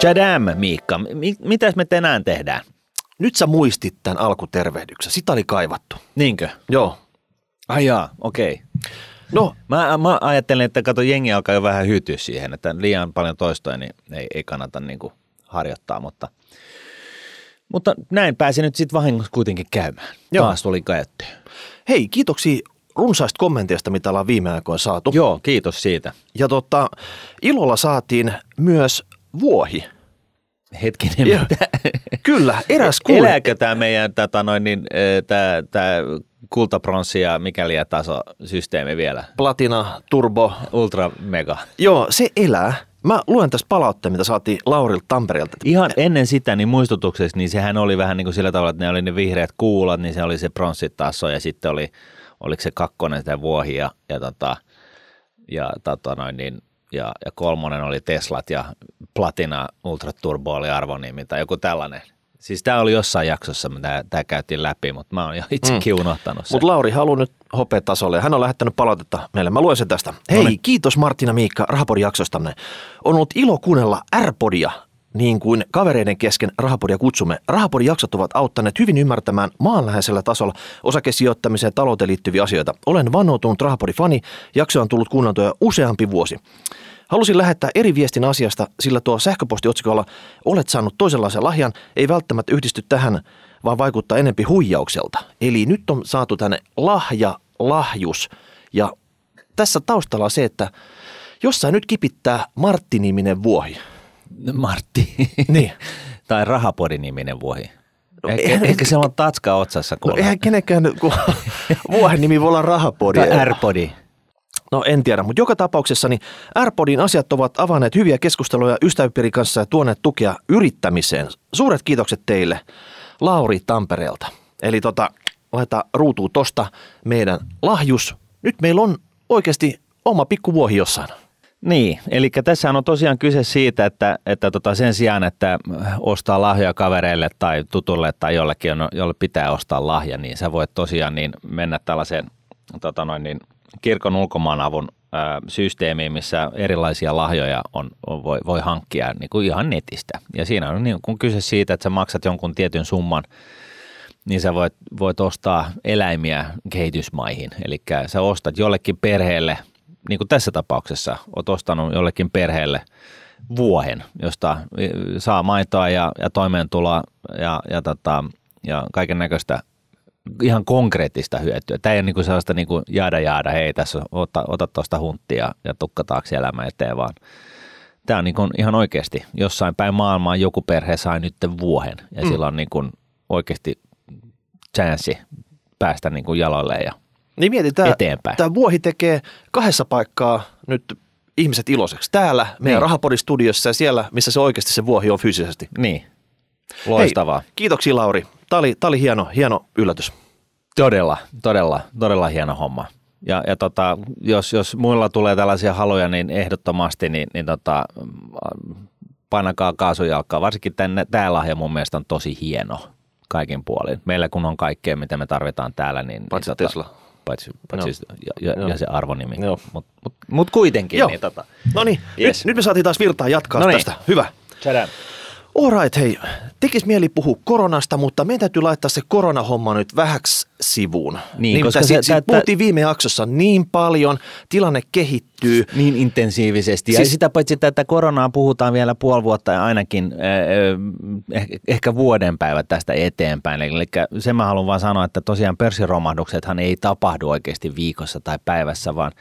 Chadam, Miikka, mi- mitäs me tänään tehdään? Nyt sä muistit tämän alkutervehdyksen. Sitä oli kaivattu. Niinkö? Joo. Ai jaa, okei. Okay. No, Mä, mä ajattelin, että kato, jengi alkaa jo vähän hyytyä siihen, että liian paljon toistoja, niin ei, ei kannata niin kuin harjoittaa, mutta, mutta näin pääsin nyt sitten vahingossa kuitenkin käymään. Joo. Taas tuli käyttöön. hei, kiitoksia runsaista kommenteista, mitä ollaan viime aikoina saatu. Joo, kiitos siitä. Ja tota, ilolla saatiin myös vuohi. Hetkinen, Joo. mitä? Kyllä, eräs kuuli. Elääkö tämä meidän tätä noin, niin, tämä, tämä kultapronssi ja mikäli ja taso systeemi vielä? Platina, Turbo. Ultra mega. Joo, se elää. Mä luen tästä palautteen, mitä saatiin Laurilta Tampereelta. Ihan ennen sitä niin muistutuksessa, niin sehän oli vähän niin kuin sillä tavalla, että ne oli ne vihreät kuulat, niin se oli se pronssitaso ja sitten oli, oliko se kakkonen sitä vuohi ja, ja, tota, ja, tota noin, niin, ja, ja kolmonen oli Teslat ja Platina Ultra Turbo oli arvonimi tai joku tällainen. Siis tämä oli jossain jaksossa, mitä tämä käytiin läpi, mutta mä oon jo itsekin mm. unohtanut sen. Mutta Lauri haluaa nyt hopeatasolle ja hän on lähettänyt palautetta meille. Mä luen sen tästä. Hei, Noniin. kiitos Martina Miikka Rahapodin jaksostanne. On ollut ilo kuunnella R-podia, niin kuin kavereiden kesken Rahapodia kutsumme. Rahapodin jaksot ovat auttaneet hyvin ymmärtämään maanläheisellä tasolla osakesijoittamiseen ja talouteen liittyviä asioita. Olen vannoutunut Rahapodin fani. Jakso on tullut kuunneltua useampi vuosi. Halusin lähettää eri viestin asiasta, sillä tuo sähköpostiotsikolla olet saanut toisenlaisen lahjan ei välttämättä yhdisty tähän, vaan vaikuttaa enempi huijaukselta. Eli nyt on saatu tänne lahja, lahjus ja tässä taustalla on se, että jossain nyt kipittää Martti-niminen vuohi. Martti. Niin. tai Rahapodi-niminen vuohi. No, ehkä, eihän- ehkä siellä on tatska otsassa No eihän kenenkään, vuohen nimi voi olla rahapodi. tai R-podi. No en tiedä, mutta joka tapauksessa niin AirPodin asiat ovat avanneet hyviä keskusteluja ystäväpiirin kanssa ja tuoneet tukea yrittämiseen. Suuret kiitokset teille, Lauri Tampereelta. Eli tota, laitetaan ruutuun tosta meidän lahjus. Nyt meillä on oikeasti oma pikku vuohi jossain. Niin, eli tässä on tosiaan kyse siitä, että, että tota sen sijaan, että ostaa lahjoja kavereille tai tutulle tai jollekin, jolle pitää ostaa lahja, niin sä voit tosiaan niin mennä tällaiseen tota noin, niin kirkon ulkomaanavun systeemiin, missä erilaisia lahjoja on, voi, voi hankkia niin kuin ihan netistä. Ja siinä on niin kuin kyse siitä, että sä maksat jonkun tietyn summan niin sä voit, voit ostaa eläimiä kehitysmaihin. Eli sä ostat jollekin perheelle, niin kuin tässä tapauksessa, oot ostanut jollekin perheelle vuohen, josta saa maitoa ja, ja toimeentuloa ja, ja, tota, ja kaiken näköistä ihan konkreettista hyötyä. Tämä ei ole niin kuin sellaista niin kuin jaada jaada, hei tässä ota, ota tuosta hunttia ja tukka taakse elämä eteen, vaan tämä on niin kuin ihan oikeasti jossain päin maailmaa joku perhe sai nyt vuohen ja mm. sillä on niin kuin oikeasti chanssi päästä niin kuin jaloilleen ja Niin mieti, tämä, Eteenpäin. tämä vuohi tekee kahdessa paikkaa nyt ihmiset iloiseksi. Täällä meidän Niin. niin. Rahapodin studiossa ja siellä, missä se oikeasti se vuohi on fyysisesti. niin, loistavaa. Hei, kiitoksia Lauri. Tämä oli, tämä oli hieno, hieno yllätys. Todella, todella, todella hieno homma. Ja, ja tota, jos, jos muilla tulee tällaisia haluja, niin ehdottomasti niin, niin tota, painakaa kaasujalkaa. Varsinkin tänne, tämä lahja mun mielestä on tosi hieno kaikin puolin. Meillä kun on kaikkea, mitä me tarvitaan täällä, niin... Paitsi niin, Tesla. Paitsi, paitsi Joo. ja, ja, Joo. ja, se arvonimi. Joo. Mutta mut, mut kuitenkin. Joo. Niin, tota. No niin, Yes. nyt, nyt me saatiin taas virtaa jatkaa Noniin. tästä. Hyvä. Tchadam. Alright, hei. Tekis mieli puhua koronasta, mutta meidän täytyy laittaa se koronahomma nyt vähäksi sivuun. Niin, koska Nimittäin se- siitä, puhuttiin viime jaksossa niin paljon, tilanne kehittyy. Niin intensiivisesti. Ja Siis- sitä paitsi tätä koronaa puhutaan vielä puoli vuotta ja ainakin eh, ehkä vuoden päivä tästä eteenpäin. Eli sen mä haluan vaan sanoa, että tosiaan pörssiromahduksethan ei tapahdu oikeasti viikossa tai päivässä, vaan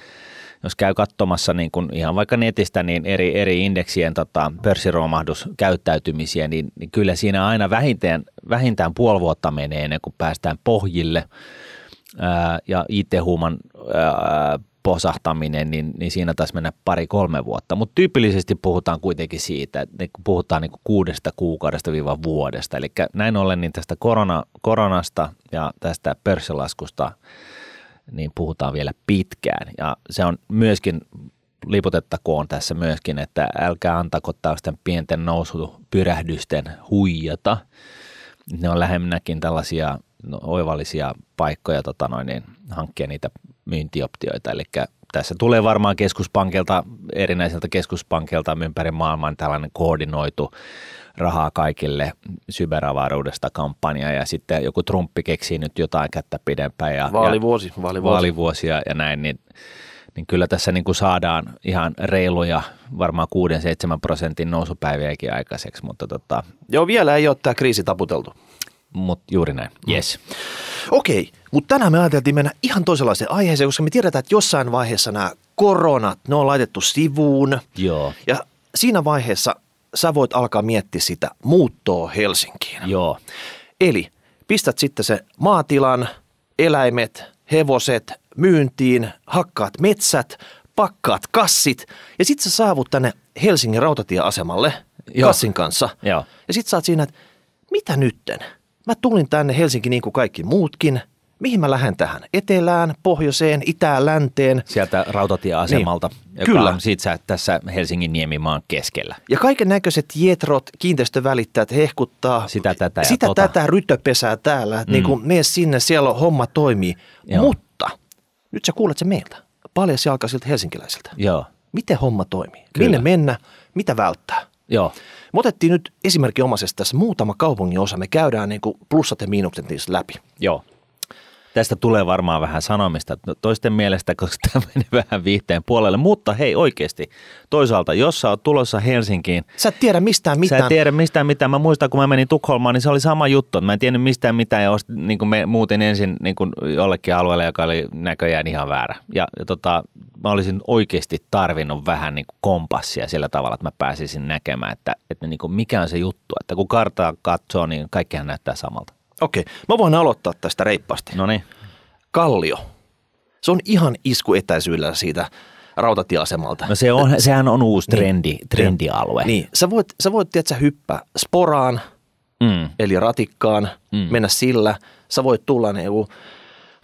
jos käy katsomassa niin kun ihan vaikka netistä niin eri, eri indeksien tota, pörssiromahduskäyttäytymisiä, niin, niin kyllä siinä aina vähintään, vähintään puoli vuotta menee ennen kuin päästään pohjille. Ää, ja IT-huuman posahtaminen, niin, niin siinä taisi mennä pari-kolme vuotta. Mutta tyypillisesti puhutaan kuitenkin siitä, että niin puhutaan niin kuin kuudesta kuukaudesta viiva vuodesta. Eli näin ollen niin tästä korona, koronasta ja tästä pörssilaskusta niin puhutaan vielä pitkään. Ja se on myöskin, liputettakoon tässä myöskin, että älkää antako tällaisten pienten nousupyrähdysten huijata. Ne on lähemminäkin tällaisia no, oivallisia paikkoja tota noin, niin, hankkia niitä myyntioptioita. Eli tässä tulee varmaan keskuspankilta, erinäisiltä keskuspankilta ympäri maailman tällainen koordinoitu rahaa kaikille cyberavaruudesta kampanja ja sitten joku Trumpi keksii nyt jotain kättä pidempään. Ja, vaalivuosi, ja vaalivuosi. vaalivuosia ja näin, niin, niin kyllä tässä niin kuin saadaan ihan reiluja varmaan 6-7 prosentin nousupäiviäkin aikaiseksi, mutta tota, Joo, vielä ei ole tämä kriisi taputeltu. mut juuri näin, yes. Okei, mutta tänään me ajateltiin mennä ihan toisenlaiseen aiheeseen, koska me tiedetään, että jossain vaiheessa nämä koronat, ne on laitettu sivuun. Joo, Ja siinä vaiheessa sä voit alkaa miettiä sitä muuttoa Helsinkiin. joo, Eli pistät sitten se maatilan, eläimet, hevoset myyntiin, hakkaat metsät, pakkaat kassit ja sitten sä saavut tänne Helsingin rautatieasemalle Joo. kassin kanssa. joo. Ja sitten sä oot siinä, että mitä nytten? Mä tulin tänne Helsinki niin kuin kaikki muutkin. Mihin mä lähden tähän? Etelään, pohjoiseen, itään, länteen. Sieltä rautatieasemalta, niin, joka kyllä. on siitä sä- tässä Helsingin niemimaan keskellä. Ja kaiken näköiset jetrot, kiinteistövälittäjät hehkuttaa. Sitä, tätä ja Sitä tota. tätä rytöpesää täällä. Mm. Niin kuin mene sinne, siellä on homma toimii. Joo. Mutta nyt sä kuulet se meiltä. Paljon jalkaisilta helsinkiläisiltä. Joo, Miten homma toimii? Kyllä. Minne mennä? Mitä välttää? joo, Me otettiin nyt esimerkinomaisesti tässä muutama kaupungin osa. Me käydään niin kuin plussat ja miinukset niistä läpi. joo. Tästä tulee varmaan vähän sanomista no, toisten mielestä, koska tämä menee vähän viihteen puolelle. Mutta hei oikeasti, toisaalta, jos sä oot tulossa Helsinkiin, Sä et tiedä mistään mitään. Sä et tiedä mistään mitään. Mä muistan, kun mä menin Tukholmaan, niin se oli sama juttu. Mä en tiennyt mistään mitään ja ost, niin kuin me muutin ensin niin kuin jollekin alueelle, joka oli näköjään ihan väärä. Ja, ja tota, mä olisin oikeasti tarvinnut vähän niin kuin kompassia sillä tavalla, että mä pääsisin näkemään, että, että niin kuin mikä on se juttu. Että kun kartaa katsoo, niin kaikkihan näyttää samalta. Okei, mä voin aloittaa tästä reippaasti. No niin, Kallio. Se on ihan iskuetäisyydellä siitä rautatieasemalta. no se on, sehän on uusi trendi, trendialue. Niin, sä voit, sä voit tiedätkö, hyppää sporaan, Mm, eli ratikkaan, Mm. mennä sillä. Sä voit tulla niinku,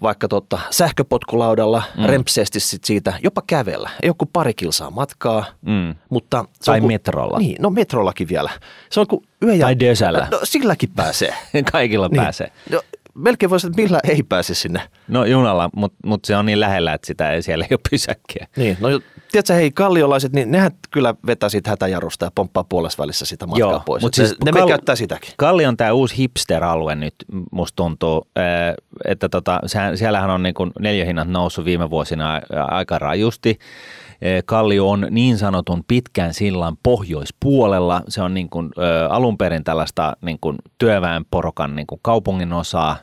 vaikka totta, sähköpotkulaudalla, mm. rempseesti sit siitä, jopa kävellä. Ei kuin pari kilsaa matkaa, mm. mutta... se Tai on kuin- metrolla. Niin, no metrollakin vielä. Se on kuin yö ja... Tai dösällä. No, silläkin pääsee. Kaikilla Niin. pääsee. No, melkein voisi, että millä ei pääse sinne. No junalla, mutta mut se on niin lähellä, että sitä ei siellä ei ole pysäkkiä. Niin, no tiedätkö, hei, kalliolaiset, niin nehän kyllä vetää siitä hätäjarrusta ja pomppaa puolessa välissä sitä matkaa Joo, pois. mut ne, siis ne Kall- me käyttää sitäkin. Kalli on tämä uusi hipster-alue nyt, musta tuntuu, ää, että tota, sehän, siellähän on niin neljöhinnat noussut viime vuosina aika rajusti. Ää, Kallio on niin sanotun pitkän sillan pohjoispuolella. Se on niin kuin, ä, alun perin tällaista niin kuin työväenporokan niin kuin kaupungin osaa.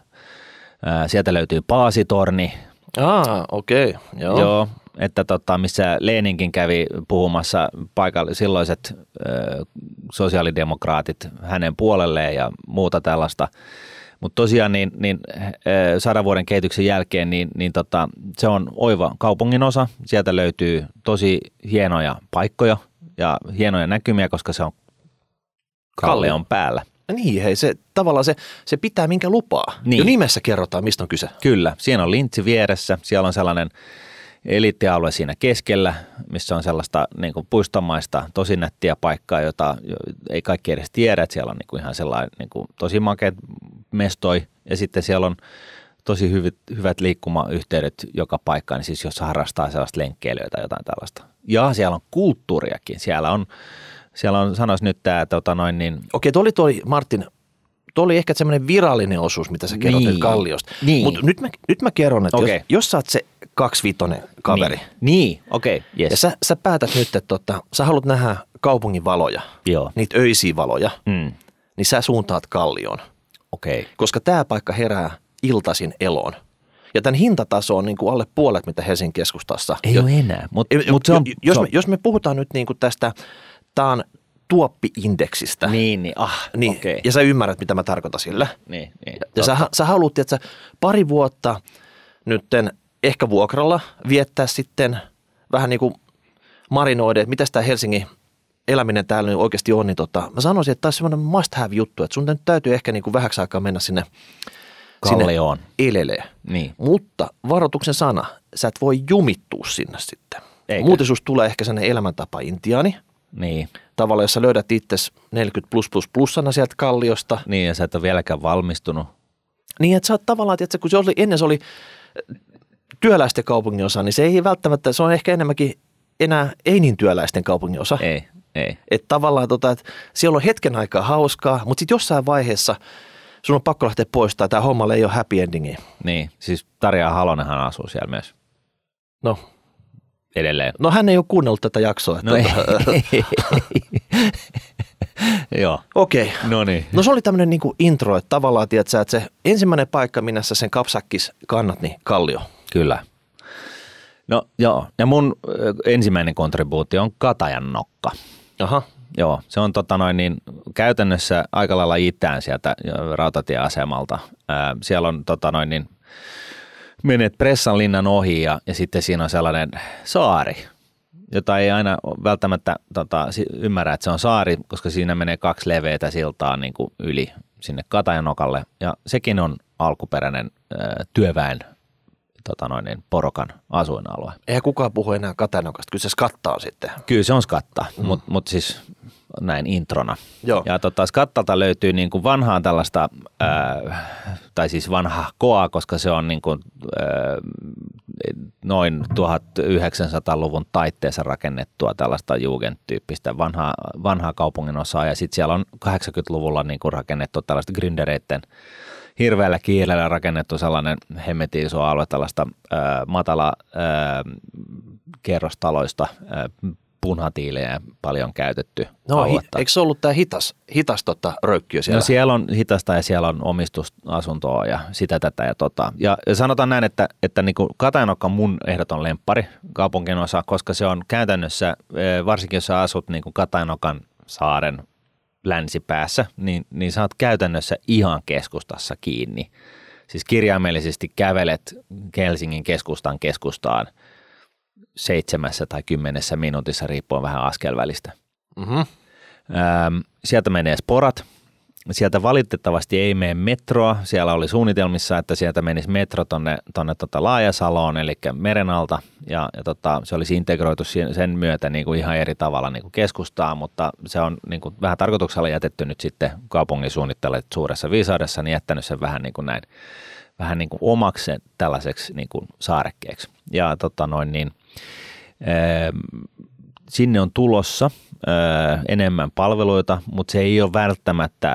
Ää, Sieltä löytyy Paasitorni, Aa, okei. Okay. Joo. Joo. Että tota, missä Leninkin kävi puhumassa paikalle, silloiset ö, sosiaalidemokraatit hänen puolelleen ja muuta tällaista. Mutta tosiaan niin, niin ö, sadan vuoden kehityksen jälkeen niin, niin tota, se on oiva kaupungin osa. Sieltä löytyy tosi hienoja paikkoja ja hienoja näkymiä, koska se on kalleon päällä. Niin, hei, se tavallaan se, se pitää minkä lupaa. Niin. Jo nimessä kerrotaan, mistä on kyse. Kyllä, siinä on lintsi vieressä, siellä on sellainen eliittialue siinä keskellä, missä on sellaista niin kuin puistomaista, tosi nättiä paikkaa, jota jo- ei kaikki edes tiedä, että siellä on niin kuin ihan sellainen niin kuin tosi makeat mestoi, ja sitten siellä on tosi hyvät, hyvät liikkumayhteydet joka paikkaan, niin siis jos harrastaa sellaista lenkkeilyä tai jotain tällaista. Ja siellä on kulttuuriakin, siellä on, siellä on sanois nyt tämä tota noin niin, Okei, toi oli toi, Martin, toi oli ehkä semmoinen virallinen osuus, mitä sä kerrot Niin. Kalliosta. Niin. Mutta nyt mä, nyt mä kerron, että Okei. jos, jos sä oot se kaksivitonen kaveri, Niin, niin okei, okay, ja yes. sä, sä päätät nyt, että tota, sä haluat nähdä kaupungin valoja, Joo, niitä öisiä valoja, mm, niin sä suuntaat Kallioon. Okei. Okay. koska tämä paikka herää iltaisin eloon. Ja tämän hintataso on niin kuin alle puolet, mitä Helsingin keskustassa. Ei Jo- ole enää, mutta mut se on... jos, se on me, jos me puhutaan nyt niin kuin tästä, tämä on tuoppi-indeksistä, Niin, niin, ah, niin. Okay. ja sä ymmärrät, mitä mä tarkoitan sillä. Niin, niin, Ja sä, sä haluat, että pari vuotta nytten ehkä vuokralla viettää sitten vähän niin kuin marinoiden, että mitä tämä Helsingin eläminen täällä nyt oikeasti on, niin tota, mä sanoisin, että tämä on semmoinen must have juttu, että sun nyt täytyy ehkä niin kuin vähäksi aikaa mennä sinne, Kallioon. sinne eleleen. Niin. Mutta varoituksen sana, sä et voi jumittua sinne sitten. Eikä. Muuten susta tulee ehkä sellainen elämäntapa intiaani. Niin, Tavallaan, jos sä löydät itse 40 plus plus plussana sieltä kalliosta, niin, ja sä et ole vieläkään valmistunut. niin että sä oot tavallaan, että kun se oli, ennen se oli työläisten kaupunginosa, niin se ei välttämättä, se on ehkä enemmänkin enää ei niin työläisten kaupunginosa. Ei, ei. Että tavallaan tota, että siellä on hetken aikaa hauskaa, mutta sitten jossain vaiheessa sun on pakko lähteä pois tai tämä homma ei ole happy endingi. Niin, siis Tarja Halonenhan asuu siellä myös No, edelleen. no hän ei ole kuunnellut tätä jaksoa. että No ei. tota- Joo, Okei. no niin. No se oli tämmöinen niinku intro, että tavallaan tiedät sä, että se ensimmäinen paikka, minä sä sen kapsakkis kannat, niin Kallio. Kyllä. No joo, ja mun ensimmäinen kontribuutio on Katajan nokka. Aha. Joo, se on tota noin niin, käytännössä aika lailla itään sieltä rautatieasemalta. Ää, siellä on tota noin niin, menet Pressan linnan ohi ja, ja sitten siinä on sellainen saari, jota ei aina välttämättä tota, ymmärrä, että se on saari, koska siinä menee kaksi leveitä siltaa niin kuin yli sinne Katajanokalle. Ja sekin on alkuperäinen ö, työväen tota noin, niin, porokan asuinalue. Eihän kukaan puhu enää katanokasta, kyllä se skattaa sitten. Kyllä se on skatta, mm. mutta mut siis näin introna. Joo. Ja tota, skattalta löytyy niin kuin vanhaa tällaista, ää, tai siis vanha koa, koska se on niin kuin, ää, noin 1900-luvun taitteessa rakennettua tällaista Jugend-tyyppistä vanhaa, vanhaa kaupungin osaa. Ja sitten siellä on 80-luvulla niin kuin rakennettu tällaista gründereiden hirveällä kielellä rakennettu sellainen hemmetin iso alue tällaista ää, matala ää, kerrostaloista, ää, punatiilejä paljon käytetty No, hi, eikö se ollut tämä hitas, hitas tota, röykkiö siellä? No siellä on hitasta ja siellä on omistusasuntoa ja sitä tätä ja tota. Ja, ja sanotaan näin, että, että niin Katajanokka on mun ehdoton lemppari kaupunkin osa, koska se on käytännössä, varsinkin jos sä asut niin Katajanokan saaren länsipäässä, niin, niin sä oot käytännössä ihan keskustassa kiinni. Siis kirjaimellisesti kävelet Helsingin keskustan keskustaan seitsemässä tai kymmenessä minuutissa riippuen vähän askelvälistä. mm-hmm. Sieltä menee sporat. Sieltä valitettavasti ei mene metroa. Siellä oli suunnitelmissa, että sieltä menisi metro tonne, tonne tota Laajasaloon, eli meren alta. Ja, ja tota, se olisi integroitu sen myötä niin kuin ihan eri tavalla niin kuin keskustaan, mutta se on niin kuin vähän tarkoituksella jätetty nyt sitten kaupungin suunnittelijat suuressa viisaudessa, niin jättänyt sen vähän niin kuin näin, vähän niin kuin omaksi tällaiseksi niin kuin saarekkeeksi. Ja tota noin niin, ähm, sinne on tulossa enemmän palveluita, mutta se ei ole välttämättä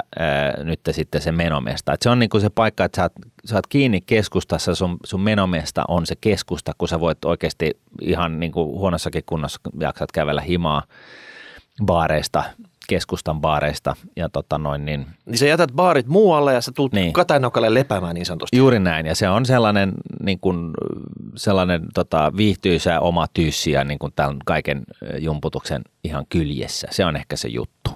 nyt sitten se menomesta. Et se on niinku se paikka, että sä oot, sä oot kiinni keskustassa, sun, sun menomesta on se keskusta, kun sä voit oikeasti ihan niinku huonossakin kunnossa jaksat kävellä himaa baareista, keskustan baareista ja tota noin niin, Niin sä jätät baarit muualle ja sä tulet niin. Katanokalle lepäämään niin sanotusti. Juuri näin, ja se on sellainen, niin kuin, sellainen tota, viihtyisä oma tyyssi ja niin kuin tämän kaiken jumputuksen ihan kyljessä. Se on ehkä se juttu.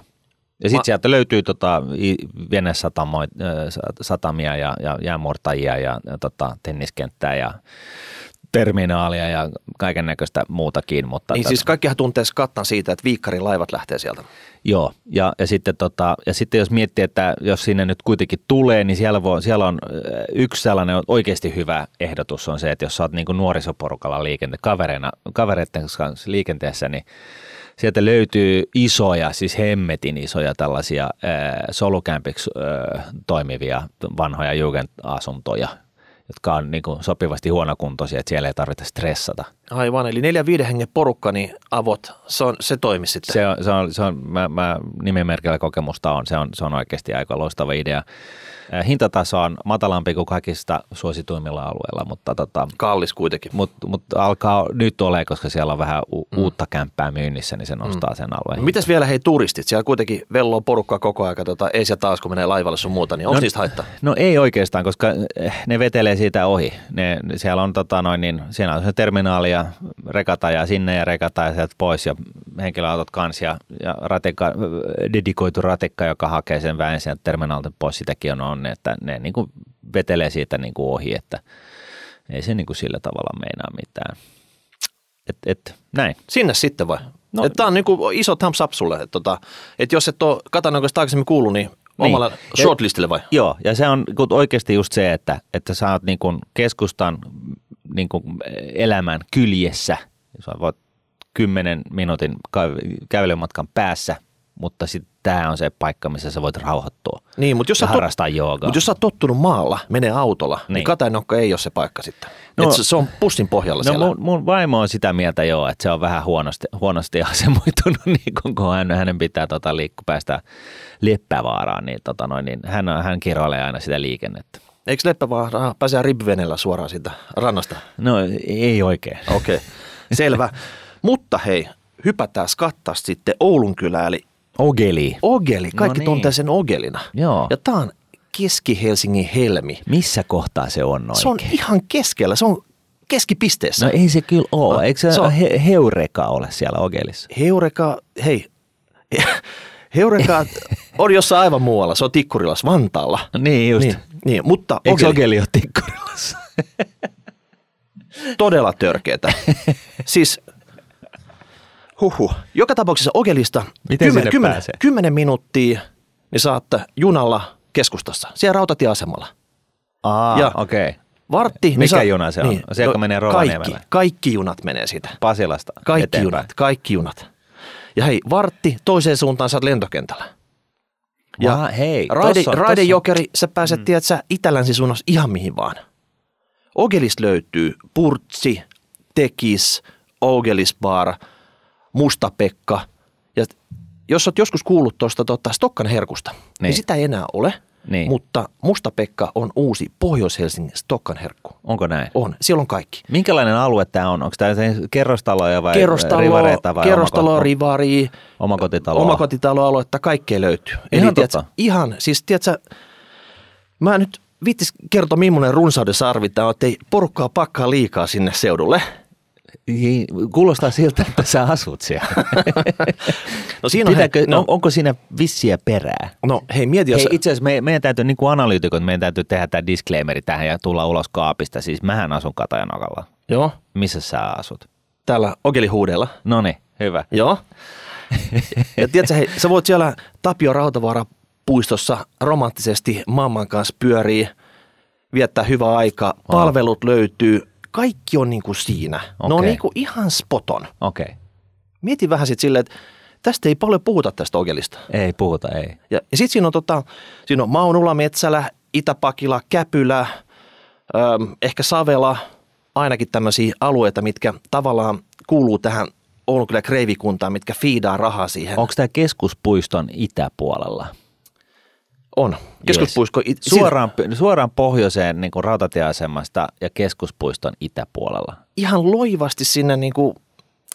Ja sitten Ma- sieltä löytyy tota, i- venesatamoit- ö, sa- satamia ja, ja jäämurtajia ja, ja tota, tenniskenttää ja terminaalia ja kaiken näköistä muutakin. Mutta Niin tota- siis kaikkihan tuntee skattan siitä, että viikkarin laivat lähtee sieltä. Joo, ja, ja, sitten tota, ja sitten jos miettii, että jos sinne nyt kuitenkin tulee, niin siellä, voi, siellä on ö, yksi sellainen oikeasti hyvä ehdotus on se, että jos sä oot niin kuin nuorisoporukalla liikente, kavereina, kavereiden kanssa liikenteessä, niin sieltä löytyy isoja, siis hemmetin isoja tällaisia äh, solukämpiksi äh, toimivia vanhoja jugendasuntoja, jotka on niin kuin sopivasti huonokuntoisia, että siellä ei tarvitse stressata. Aivan, eli neljä viiden hengen porukka, niin avot, se, on, se toimi sitten. Se on, se on, se on mä, mä nimimerkillä kokemusta on, se on, se on oikeasti aika loistava idea. Hintataso on matalampi kuin kaikista suosituimmilla alueilla, mutta tota, Kallis kuitenkin. mutta mut alkaa nyt ole, koska siellä on vähän u- uutta kämppää myynnissä, niin se nostaa sen alueen. No Mitäs vielä hei turistit? Siellä kuitenkin velloo porukkaa koko aika, tota, ei siellä taas kun menee laivalle sun muuta, niin onko No- niistä haittaa? No ei oikeastaan, koska eh, ne vetelee siitä ohi. Ne, siellä on tota noin, niin siellä on se terminaali ja rekata ja sinne ja rekata ja sieltä pois ja henkilöautot kanssa ja, ja ratikka, dedikoitu ratikka, joka hakee sen väen sieltä terminaalta pois, sitäkin on, on että ne niin kuin vetelee siitä niin kuin ohi, että ei se niin kuin sillä tavalla meinaa mitään. Et, et, näin. Sinne sitten vai? No, Tämä on niinku iso thumbs up sulle, että tota, et jos et ole Katanokosta aikaisemmin kuullut, niin omalla Niin. shortlistille vai? Joo, ja se on oikeasti just se, että, että sä oot niin kuin keskustan niin kuin elämän kyljessä. Sä voit kymmenen minuutin kä- kävelymatkan päässä, mutta sitten tämä on se paikka, missä sä voit rauhoittua Niin, mutta jos, ja sä tot, harrastaa joogaa. mutta jos sä oot tottunut maalla, menee autolla, niin, Niin. Katajanokka ei ole se paikka sitten. No- No, se, se on pussin pohjalla No siellä. mun, mun vaimo on sitä mieltä joo, että se on vähän huonosti, huonosti asemoitunut, niin kun, kun hän, hänen pitää tota, liikku päästä Leppävaaraan, niin, tota, noin, niin hän, hän kiroilee aina sitä liikennettä. Eikö Leppävaara pääsee ribvenellä suoraan siitä rannasta? No ei oikein. Okei, okay. selvä. Mutta hei, hypätään skattaasta sitten Oulun kylään, eli Ogeli. Ogeli. Kaikki No niin. tuntee sen Ogelina. Joo. Ja tää on Keski-Helsingin helmi. Missä kohtaa se on oikein? Se on ihan keskellä, se on keskipisteessä. No ei se kyllä ole. No, Eikö se, se on- he, Heureka ole siellä Ogelissa? Heureka, hei, Heureka on jossain aivan muualla, se on Tikkurilassa, Vantaalla. No niin just. Niin, niin, mutta Eikö Ogeli, Ogeli ole Tikkurilassa? todella törkeetä. siis, huhu. Joka tapauksessa Ogelista Miten sinne pääsee? 10 minuuttia, niin saatte junalla keskustassa, siellä rautatieasemalla. Aa, Ja- okei. Vartti. niin Mikä juna se on? Se, joka menee kaikki, Rovaniemelle? kaikki junat menee siitä. Pasilasta Kaikki eteenpäin. junat, kaikki junat. Ja hei, vartti toiseen suuntaan oot lentokentällä. Ja Vaa, hei, raide, tossa on- raidejokeri, sä pääset, mm. tiedät sä, itälänsi-suunnassa ihan mihin vaan. Ogelista löytyy Purtsi, Tekis, Ogelisbar, Musta-Pekka. Ja jos oot joskus kuullut tuosta tota, Stokkan herkusta. Niin. niin sitä ei enää ole. Niin. Mutta Musta-Pekka on uusi Pohjois-Helsingin Stokkan herkku. Onko näin? On, siellä on kaikki. Minkälainen alue tämä on? Onko tämä kerrostaloja vai Kerrostalo, rivareita vai kerrostalo omako- rivari, omakotitaloa? omakotitaloaluetta, kaikkea löytyy. Ihan tiedätkö, totta? ihan, siis tiedätkö, mä nyt vittis kertoa, millainen runsauden sarvi tämä on, että ei porukkaa pakkaa liikaa sinne seudulle. Ei, Kuulostaa siltä, että sä asut siellä. No siinä on, Pitääkö, no, no, onko siinä vissiä perää? no hei mieti, jos, Hei, itse asiassa me, meidän täytyy, niin kuin analyytikot, meidän täytyy tehdä tämä disclaimeri tähän ja tulla ulos kaapista. Siis mähän asun Katajanokalla. joo, Missä sä asut? täällä Ogelihuudella, No niin, hyvä. joo. ja tiedätkö, hei, sä voit siellä Tapio Rautavaara puistossa romanttisesti mamman kanssa pyörii, viettää hyvää aikaa, palvelut löytyy, kaikki on niin kuin siinä. Ne on niin kuin ihan spoton. Okei. Okay. Mieti vähän sitten silleen, että tästä ei paljon puhuta tästä Ogelista. Ei puhuta, ei. Ja, ja sitten siinä on, tota, siinä on Maunula, Metsälä, Itäpakila, Käpylä, äm, ehkä Savela, ainakin tämmöisiä alueita, mitkä tavallaan kuuluu tähän Oulunkylän kreivikuntaan, mitkä fiidaa rahaa siihen. Onko tämä keskuspuiston itäpuolella? On. Keskuspuisko. It, Suoraan, suoraan pohjoiseen niin kuin rautatieasemasta ja keskuspuiston itäpuolella. Ihan loivasti sinne, niin kuin,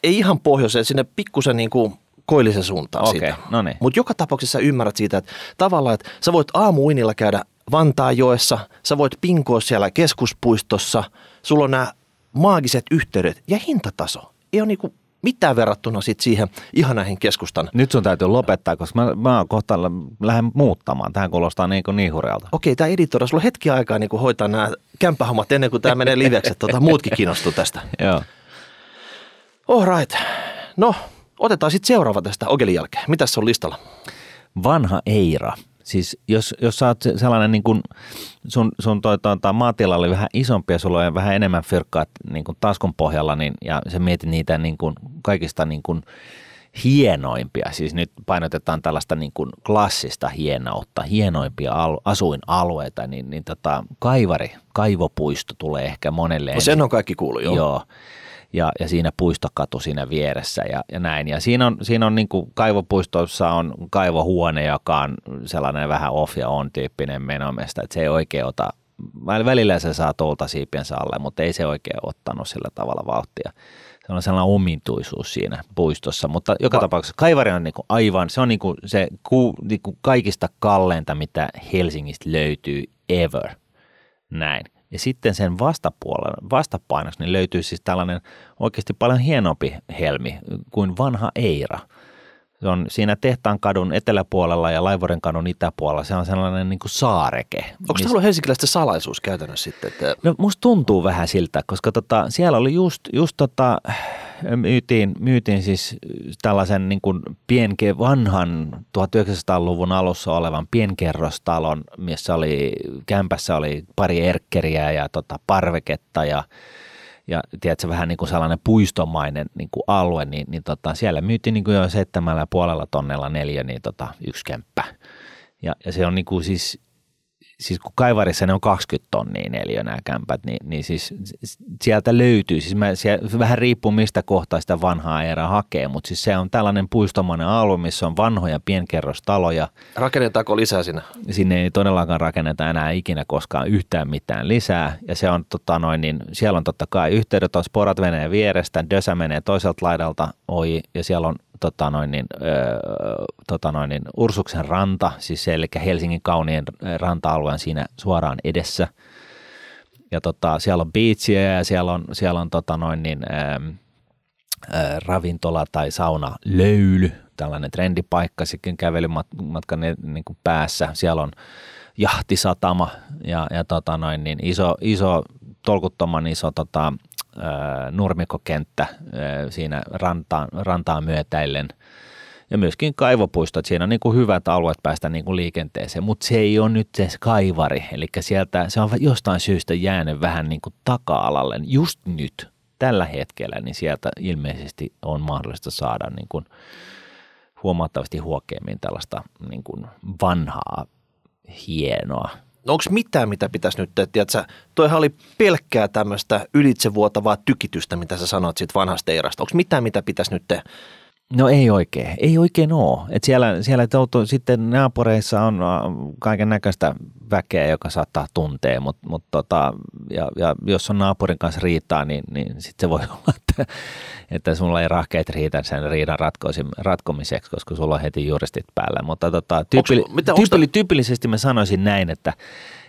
ei ihan pohjoiseen, sinne pikkusen niin kuin koillisen suuntaan Okei, siitä. no niin. Mutta joka tapauksessa ymmärrät siitä, että tavallaan, että sä voit aamuinilla käydä Vantaajoessa, sä voit pinkoa siellä keskuspuistossa, sulla on nämä maagiset yhteydet ja hintataso. Ei ole niinku mitään verrattuna sit siihen ihan näihin keskustan. Nyt sun täytyy lopettaa, koska mä, mä kohta lähden muuttamaan. Tähän kuulostaa niin, kuin niin hurjalta. Okei, tämä editora, sulla on hetki aikaa niin hoitaa nämä kämppähommat ennen kuin tämä menee liveksi, että tota, muutkin kiinnostuu tästä. Joo. All right. No, otetaan sitten seuraava tästä Ogelin jälkeen. Mitäs se on listalla? Vanha Eira. Siis jos, jos sä oot se- sellainen niin kuin sun, sun toi, toi, toi maatila oli vähän isompi ja sulla on vähän enemmän fyrkkaa niin kuin taskun pohjalla niin, ja sä mietit niitä niin kuin kaikista niin kuin hienoimpia, siis nyt painotetaan tällaista niin kuin klassista hienoutta, hienoimpia al- asuinalueita, niin, niin tota, kaivari, kaivopuisto tulee ehkä monelle. No sen on kaikki kuullut, joo. Joo. Ja, ja siinä puistokatu siinä vieressä ja, ja näin. Ja siinä on, siinä on niin kuin kaivopuistossa on kaivohuone, joka on sellainen vähän off ja on tyyppinen menomesta, että se ei oikein ota, välillä se saa tuolta siipiensä alle, mutta ei se oikein ottanut sillä tavalla vauhtia. Se on sellainen omintuisuus siinä puistossa, mutta joka Va- tapauksessa kaivari on niin kuin aivan, se on niin kuin se ku, niin kuin kaikista kalleinta, mitä Helsingistä löytyy ever. Näin. Ja sitten sen vastapuolella, vastapainoksi niin löytyy siis tällainen oikeasti paljon hienompi helmi kuin vanha Eira. Se on siinä Tehtaan kadun eteläpuolella ja Laivuoren kadun itäpuolella. Se on sellainen niin kuin saareke. Onko missä- tämä ollut helsinkiläisten salaisuus käytännössä sitten? Että No musta tuntuu vähän siltä, koska tota, siellä oli just, just tota, myytiin, myytiin siis tällaisen niin kuin pienke, vanhan 1900-luvun alussa olevan pienkerrostalon, missä oli, kämpässä oli pari erkkeriä ja tota, parveketta ja ja tiedätkö, vähän niin kuin sellainen puistomainen niin kuin alue, niin, niin tota, siellä myytiin niin kuin jo seitsemällä puolella tonnella neljä, niin tota, yksi kämppä. Ja, ja se on niin kuin siis siis kun Kaivarissa ne on 20 tonnia neljä nämä kämpät, niin, niin siis sieltä löytyy, siis mä, siellä, vähän riippuu mistä kohtaa sitä vanhaa erää hakee, mutta siis se on tällainen puistomainen alue, missä on vanhoja pienkerrostaloja. Rakennetaanko lisää sinne? Sinne ei todellakaan rakenneta enää ikinä koskaan yhtään mitään lisää, ja se on tota noin, niin siellä on totta kai yhteydet on Sporat menee vierestä, Dösä menee toiselta laidalta ohi, ja siellä on tota noin, niin, ö, tota noin, niin Ursuksen ranta, siis eli Helsingin kauniin ranta-alueen siinä suoraan edessä. Ja tota, siellä on biitsiä ja siellä on, siellä on tota noin, niin, ö, ö, ravintola tai sauna löyly, tällainen trendipaikka sitten kävelymatkan niin kuin päässä. Siellä on jahtisatama ja, ja tota noin, niin iso, iso tolkuttoman iso tota, nurmikokenttä siinä rantaan, rantaan myötäillen. Ja myöskin kaivopuistot, siinä on niin kuin hyvät alueet päästä niin kuin liikenteeseen, mutta se ei ole nyt se kaivari. Eli sieltä se on jostain syystä jäänyt vähän niin kuin taka-alalle. Just nyt, tällä hetkellä, niin sieltä ilmeisesti on mahdollista saada niin kuin huomattavasti huokeammin tällaista niin kuin vanhaa, hienoa No onko mitään, mitä pitäisi nyt, tiedätkö, toihan oli pelkkää tämmöistä ylitsevuotavaa tykitystä, mitä sä sanoit siitä vanhasta erasta. Onko mitään, mitä pitäisi nyt tehdä? No ei oikein, ei oikein ole. Et siellä, siellä sitten naapureissa on äh, kaiken näköistä väkeä, joka saattaa tuntea, mutta mut tota, ja, ja jos on naapurin kanssa riitaa, niin, niin sitten se voi olla, että, että sulla ei rahkeet riitä sen riidan ratkomiseksi, koska sulla on heti juristit päällä. Mutta tota, tyypilli, onks, mitä, tyypilli, tyypillisesti mä sanoisin näin, että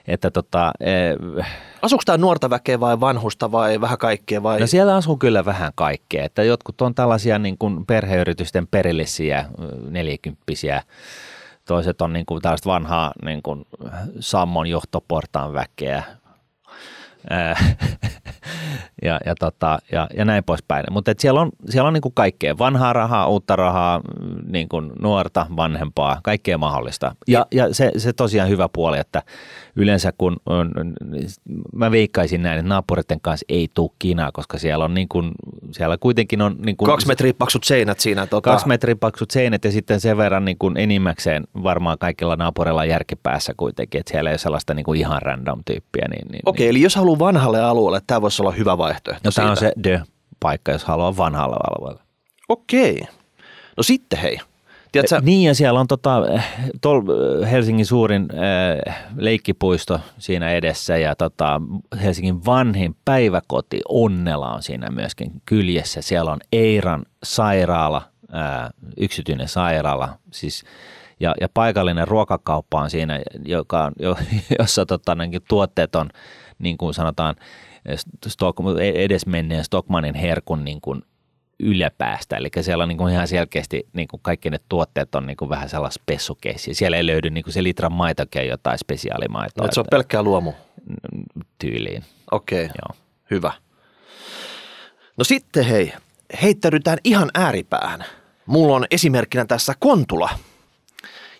että tota, eh, Asuuko tämä nuorta väkeä vai vanhusta vai vähän kaikkea? Vai? No siellä asuu kyllä vähän kaikkea. Että jotkut on tällaisia niin kuin perheyritysten perillisiä, nelikymppisiä. Toiset on niin kuin tällaista vanhaa niin kuin Sammon johtoportaan väkeä. Ja, ja, tota, ja, ja näin poispäin. Mutta siellä on, siellä on niin kuin kaikkea, vanhaa rahaa, uutta rahaa, niin kuin nuorta, vanhempaa, kaikkea mahdollista. Ja, ja se, se tosiaan hyvä puoli, että yleensä kun on, mä veikkaisin näin, että naapuritten kanssa ei tule kinaa, koska siellä on niin kuin, siellä kuitenkin on... Niin kuin, kaksi metriä paksut seinät siinä. Tota... Kaksi metriä paksut seinät ja sitten sen verran niin kuin enimmäkseen varmaan kaikilla naapureilla järkipäässä kuitenkin, että siellä ei ole sellaista niin kuin ihan random tyyppiä. Niin, niin, Okei, niin. eli jos haluaa vanhalle alueelle, tämä voisi olla hyvä vaihtoehto. No tämä on se de-paikka, jos haluaa vanhalle alueelle. Okei. No sitten hei, Tiedätkö? Niin ja siellä on tota, tol, Helsingin suurin äh, leikkipuisto siinä edessä ja tota, Helsingin vanhin päiväkoti Onnela on siinä myöskin kyljessä. Siellä on Eiran sairaala, äh, yksityinen sairaala, siis ja, ja paikallinen ruokakauppa on siinä, joka on, jo, jossa tota, tuotteet on niin kuin sanotaan Stock, edesmenneen Stockmanin herkun niin kuin yläpäästä. Eli siellä on niin kuin ihan selkeästi niin kuin kaikki ne tuotteet on niin kuin vähän sellaista pessukeisiä. Siellä ei löydy niin kuin se litran maitokin jotain spesiaalimaitoa. No, se on pelkkää luomu? Tyyliin. Okei, okay. Joo. hyvä. No sitten hei, heittäydytään ihan ääripäähän. Mulla on esimerkkinä tässä Kontula.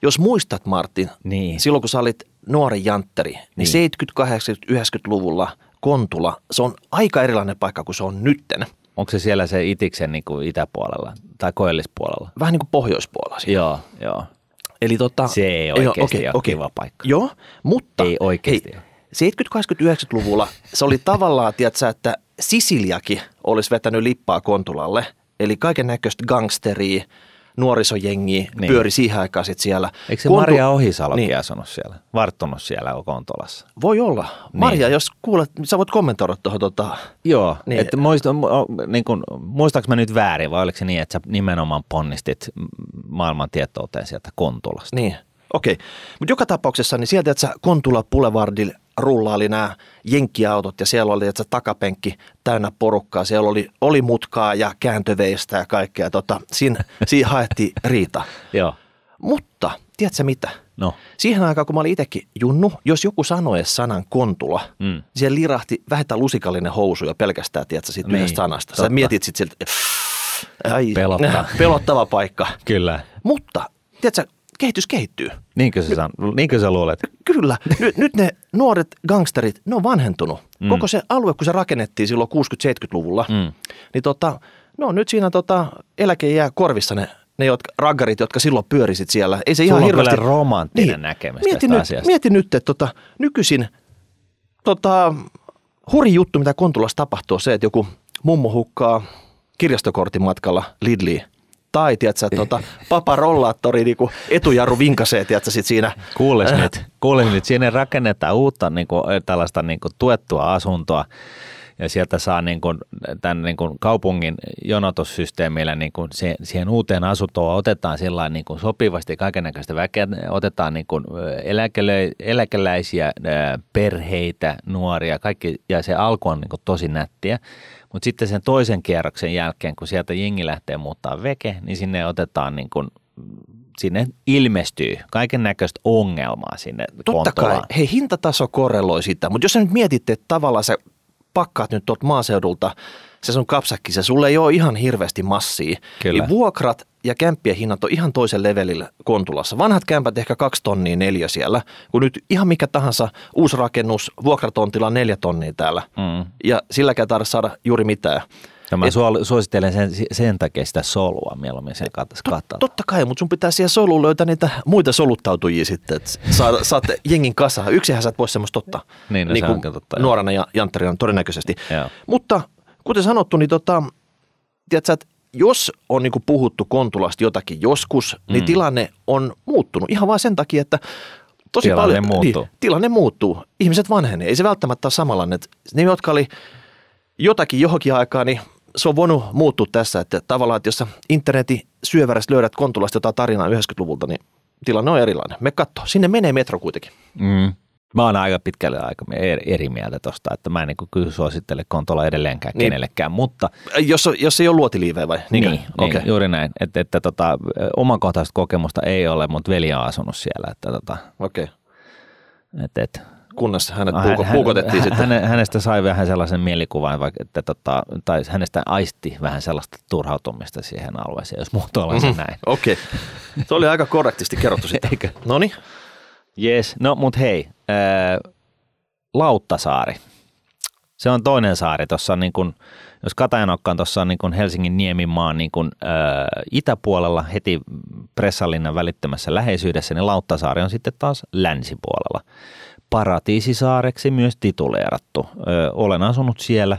Jos muistat Martin, niin. silloin kun sä olit nuori jantteri, niin, niin 70-80-90-luvulla Kontula, se on aika erilainen paikka kuin se on nytten – Onko se siellä se itiksen niin kuin itäpuolella tai koillispuolella? Vähän niin kuin pohjoispuolella. Siinä. Joo, joo. Eli tota, se ei oikeasti okay, ole okay. kiva paikka. Joo, mutta ei oikeasti hei, 70-80-90-luvulla se oli tavallaan, tiedätkö, että Sisiliakin olisi vetänyt lippaa Kontulalle. Eli kaiken näköistä gangsteria, nuorisojengi niin. pyöri siihen aikaan sit siellä. Eikö se Kontu... Maria Ohisalokin niin. asunut siellä, varttunut siellä Kontolassa? Voi olla. Niin. Maria, jos kuulet, sä voit kommentoida tuohon. Tota... Joo, niin. että muista, niin kun, muistaaks mä nyt väärin vai oliko se niin, että sä nimenomaan ponnistit maailman tietouteen sieltä Kontolasta? Niin. Okei, mutta joka tapauksessa niin sieltä, että sä Kontula Boulevardilla rullaali nämä jenkkiautot ja siellä oli että takapenkki täynnä porukkaa. Siellä oli, oli mutkaa ja kääntöveistä ja kaikkea. Tota, siinä, siinä haettiin riita. Joo. Mutta, tiedätkö mitä? No. Siihen aikaan, kun mä olin itsekin junnu, jos joku sanoi sanan kontula, mm. siellä lirahti vähintään lusikallinen housu jo pelkästään, tiedätkö, siitä niin, yhdestä sanasta. Totta. Sä mietit sitten siltä, ai, Pelottava. pelottava paikka. Kyllä. Mutta, tiedätkö, kehitys kehittyy. Niinkö sä, san, niinkö sä luulet? Kyllä. Nyt, nyt ne nuoret gangsterit, ne on vanhentunut. Mm. Koko se alue, kun se rakennettiin silloin 60-70-luvulla, mm. niin tota, no nyt siinä tota, eläke jää korvissa ne, ne jotka, raggarit, jotka silloin pyörisit siellä. Ei se Sulla ihan on hirveästi... romanttinen niin. näkemys mieti tästä nyt, asiasta. Mieti nyt, että tota, nykyisin tota, hurji juttu, mitä Kontulassa tapahtuu, on se, että joku mummo hukkaa kirjastokortin matkalla Lidliin. Tai, tiedätkö, tota, paparollaattori niinku etujarru vinkasee, tiedätkö, sit siinä. Kuules nyt, kuules nyt, siinä rakennetaan uutta niin kuin, tällaista niin kuin, tuettua asuntoa ja sieltä saa niin kuin, tämän niin kuin kaupungin jonotussysteemillä niin kuin siihen, siihen uuteen asuntoon otetaan sillä niin kuin sopivasti kaikenlaista väkeä, otetaan niin kuin eläkelö, eläkeläisiä, perheitä, nuoria, kaikki, ja se alku on niin kuin tosi nättiä. Mutta sitten sen toisen kierroksen jälkeen, kun sieltä jengi lähtee muuttaa veke, niin sinne otetaan niin kuin sinne ilmestyy kaiken näköistä ongelmaa sinne Totta kontolaan. kai, hei hintataso korreloi sitä, mutta jos sä nyt mietitte, että tavallaan sä pakkaat nyt tuolta maaseudulta se sun kapsakki, se sulle ei ole ihan hirveästi massia. Kyllä. Niin vuokrat ja kämppien hinnat on ihan toisen levelillä Kontulassa. Vanhat kämpät ehkä kaksi tonnia neljä siellä, kun nyt ihan mikä tahansa uusi rakennus, vuokratontilla on neljä tonnia täällä. Mm. Ja silläkään tarvitse saada juuri mitään. Ja mä Et, suosittelen sen, sen takia sitä solua mieluummin sen kattaa. Totta kai, mutta sun pitää siihen soluun löytää niitä muita soluttautujia sitten, että saat, saat jengin kasaan. Yksihän sä et voi semmoista ottaa. Niin, no niin kuin totta, nuorana ja jantterina todennäköisesti. Joo. Mutta kuten sanottu, niin tota, tiedätkö, että jos on niin puhuttu Kontulasta jotakin joskus, niin mm. tilanne on muuttunut ihan vain sen takia, että tosi tilanne paljon, muuttuu. Niin, tilanne muuttuu. Ihmiset vanhenee. Ei se välttämättä ole samanlainen. Ne, jotka oli jotakin johonkin aikaan, niin se on voinut muuttua tässä, että tavallaan, että jos sä internetin syövärästä löydät Kontulasta jotain tarinaa 90-luvulta, niin tilanne on erilainen. Me katso, sinne menee metro kuitenkin. Mm. Mä oon aika pitkälle aika eri mieltä tosta, että mä en niin kyllä suosittele Kontola edelleenkään niin. kenellekään, mutta... Jos, jos ei ole luotiliivejä vai? Niin, niin, okay. niin juuri näin. Että, että tota, omakohtaista kokemusta ei ole, mutta veli on asunut siellä. Että, tota, Okei. Okay. Et, et, kunnes hänet puuko, hän, puukotettiin hän, sitten. Hänestä sai vähän sellaisen mielikuvan, vaikka, että tota, tai hänestä aisti vähän sellaista turhautumista siihen alueeseen, jos muut olla mm-hmm. näin. Okei. Okay. Se oli aika korrektisti kerrottu sitten. Eikö? Noniin. Yes. No, mutta hei, ää, Lauttasaari. Se on toinen saari tuossa, niin kun, jos Katajanokka on tuossa niin kun Helsingin Niemimaan niin kun, ää, itäpuolella heti Pressallinnan välittömässä läheisyydessä, niin Lauttasaari on sitten taas länsipuolella. Paratiisisaareksi myös tituleerattu. Ö, olen asunut siellä,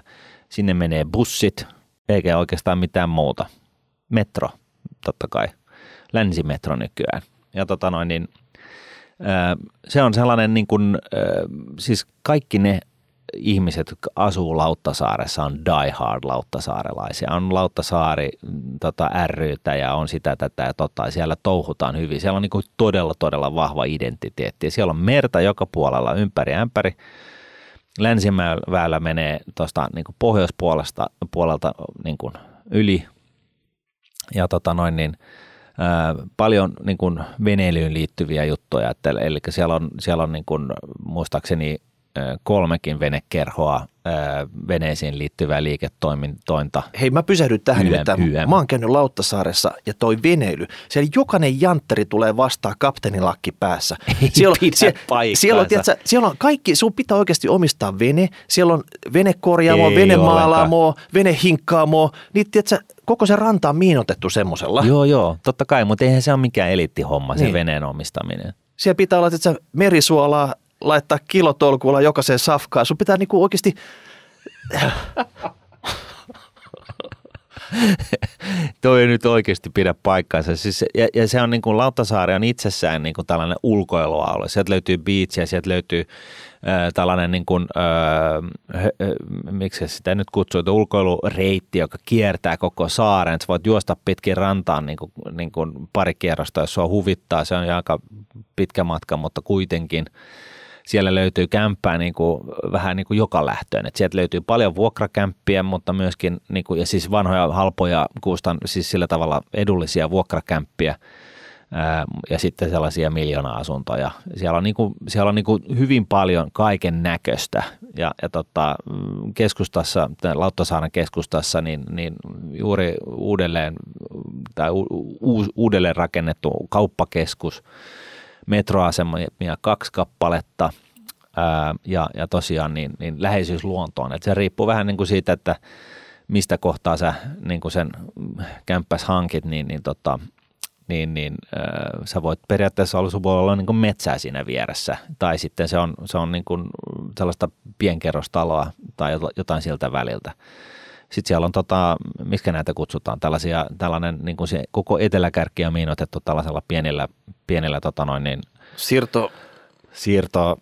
sinne menee bussit, eikä oikeastaan mitään muuta. Metro, totta kai. Länsimetro nykyään. Ja tota noin, niin se on sellainen, niin kuin, siis kaikki ne ihmiset, jotka asuu Lauttasaaressa, on die hard lauttasaarelaisia. On Lauttasaari tota, rytä ja on sitä tätä ja tota, siellä touhutaan hyvin. Siellä on niin kuin todella, todella vahva identiteetti. Ja siellä on merta joka puolella ympäri ämpäri. Länsimäellä menee tuosta niin pohjoispuolesta puolelta niin kuin yli. Ja tota noin niin, paljon niin kuin veneilyyn liittyviä juttuja, että, eli siellä on, siellä on niin kuin, muistaakseni kolmekin venekerhoa veneisiin liittyvää liiketoimintointa. Hei mä pysähdyn tähän, YM, että YM. mä oon käynyt Lauttasaaressa ja toi veneily. Siellä jokainen jantteri tulee vastaan kapteenilakki päässä. Ei siellä, pidä siellä, siellä, on, tiedätkö, siellä on kaikki, sun pitää oikeasti omistaa vene. Siellä on venekorjaamo, venemaalaamoa, venehinkkaamoa. Niin tiedätkö, koko se ranta on miinotettu semmoisella. Joo, joo, totta kai, mutta eihän se ole mikään eliittihomma, niin. se veneen omistaminen. Siellä pitää olla että merisuolaa, laittaa kilotolkulla jokaiseen safkaan. Sun pitää niinku oikeasti... Toi ei nyt oikeasti pidä paikkaansa. Siis, ja, ja, se on niin kuin Lauttasaari on itsessään niin kuin tällainen ulkoilualue. Sieltä löytyy beachia, sieltä löytyy äh, tällainen niin kuin, äh, äh, miksi sitä nyt kutsuu, ulkoilureitti, joka kiertää koko saaren. Sä voit juosta pitkin rantaan niin kuin, niin kuin pari kierrosta, jos sua huvittaa. Se on aika pitkä matka, mutta kuitenkin – siellä löytyy kämppää niin kuin, vähän niin kuin joka lähtöön. Et sieltä löytyy paljon vuokrakämppiä, mutta myöskin niin kuin, ja siis vanhoja, halpoja, kustan, siis sillä tavalla edullisia vuokrakämppiä ja sitten sellaisia miljoona-asuntoja. Siellä on, niin kuin, siellä on niin kuin hyvin paljon kaiken näköistä ja, ja tota, keskustassa, Lauttasaaren keskustassa, niin, niin juuri uudelleen tai u- u- uudelleen rakennettu kauppakeskus, metroasemia kaksi kappaletta ää, ja, ja tosiaan niin, niin läheisyys luontoon. Et se riippuu vähän niin kuin siitä, että mistä kohtaa sä niin kuin sen kämppäs hankit, niin, niin, tota, niin, niin äh, sä voit periaatteessa voi olla niin kuin metsää siinä vieressä, tai sitten se on, se on niin kuin sellaista pienkerrostaloa tai jotain siltä väliltä. Sitten siellä on, tota, miksi näitä kutsutaan, tällaisia, tällainen niin kuin se koko eteläkärki on miinotettu tällaisella pienillä, pienillä tota noin, niin, Siirto, siirto,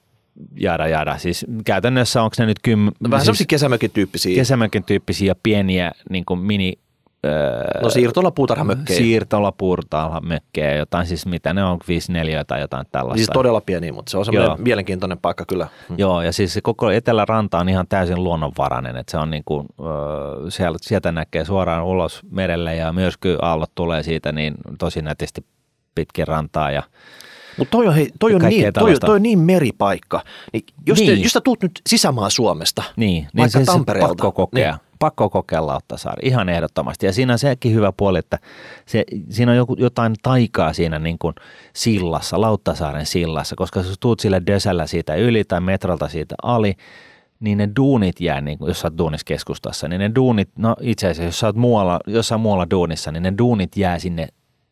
jäädä jäädä. Siis käytännössä onko ne nyt kym... vähän siis semmoisia kesämökin tyyppisiä. kesämökin tyyppisiä pieniä niin kuin mini... Öö, no siirtola puutarhamökkejä. Siirtola puutarhamökkejä, jotain siis mitä ne on, 5 4 tai jotain tällaista. Siis todella pieni, mutta se on semmoinen Joo. mielenkiintoinen paikka kyllä. Mm. Joo, ja siis se koko Eteläranta on ihan täysin luonnonvarainen, että se on niin kuin, öö, sieltä, sieltä näkee suoraan ulos merelle ja myrskyaallot tulee siitä niin tosi nätisti pitkin rantaa ja Mutta toi on, hei, toi, on niin, toi, tällaista. toi on niin meripaikka. Niin jos, niin. Te, jos sä tuut nyt sisämaa Suomesta, Niin, Vaikka niin se, Tampereelta. Se pakko kokea. Niin. Pakko kokea Lauttasaari, ihan ehdottomasti. Ja siinä on sekin hyvä puoli, että se, siinä on joku, jotain taikaa siinä niin kuin sillassa, Lauttasaaren sillassa, koska jos tuut sille dösällä siitä yli tai metrolta siitä ali, niin ne duunit jää, niin kuin, jos sä oot duuniskeskustassa, niin ne duunit, no itse asiassa jos sä oot muualla, jossain muualla duunissa, niin ne duunit jää sinne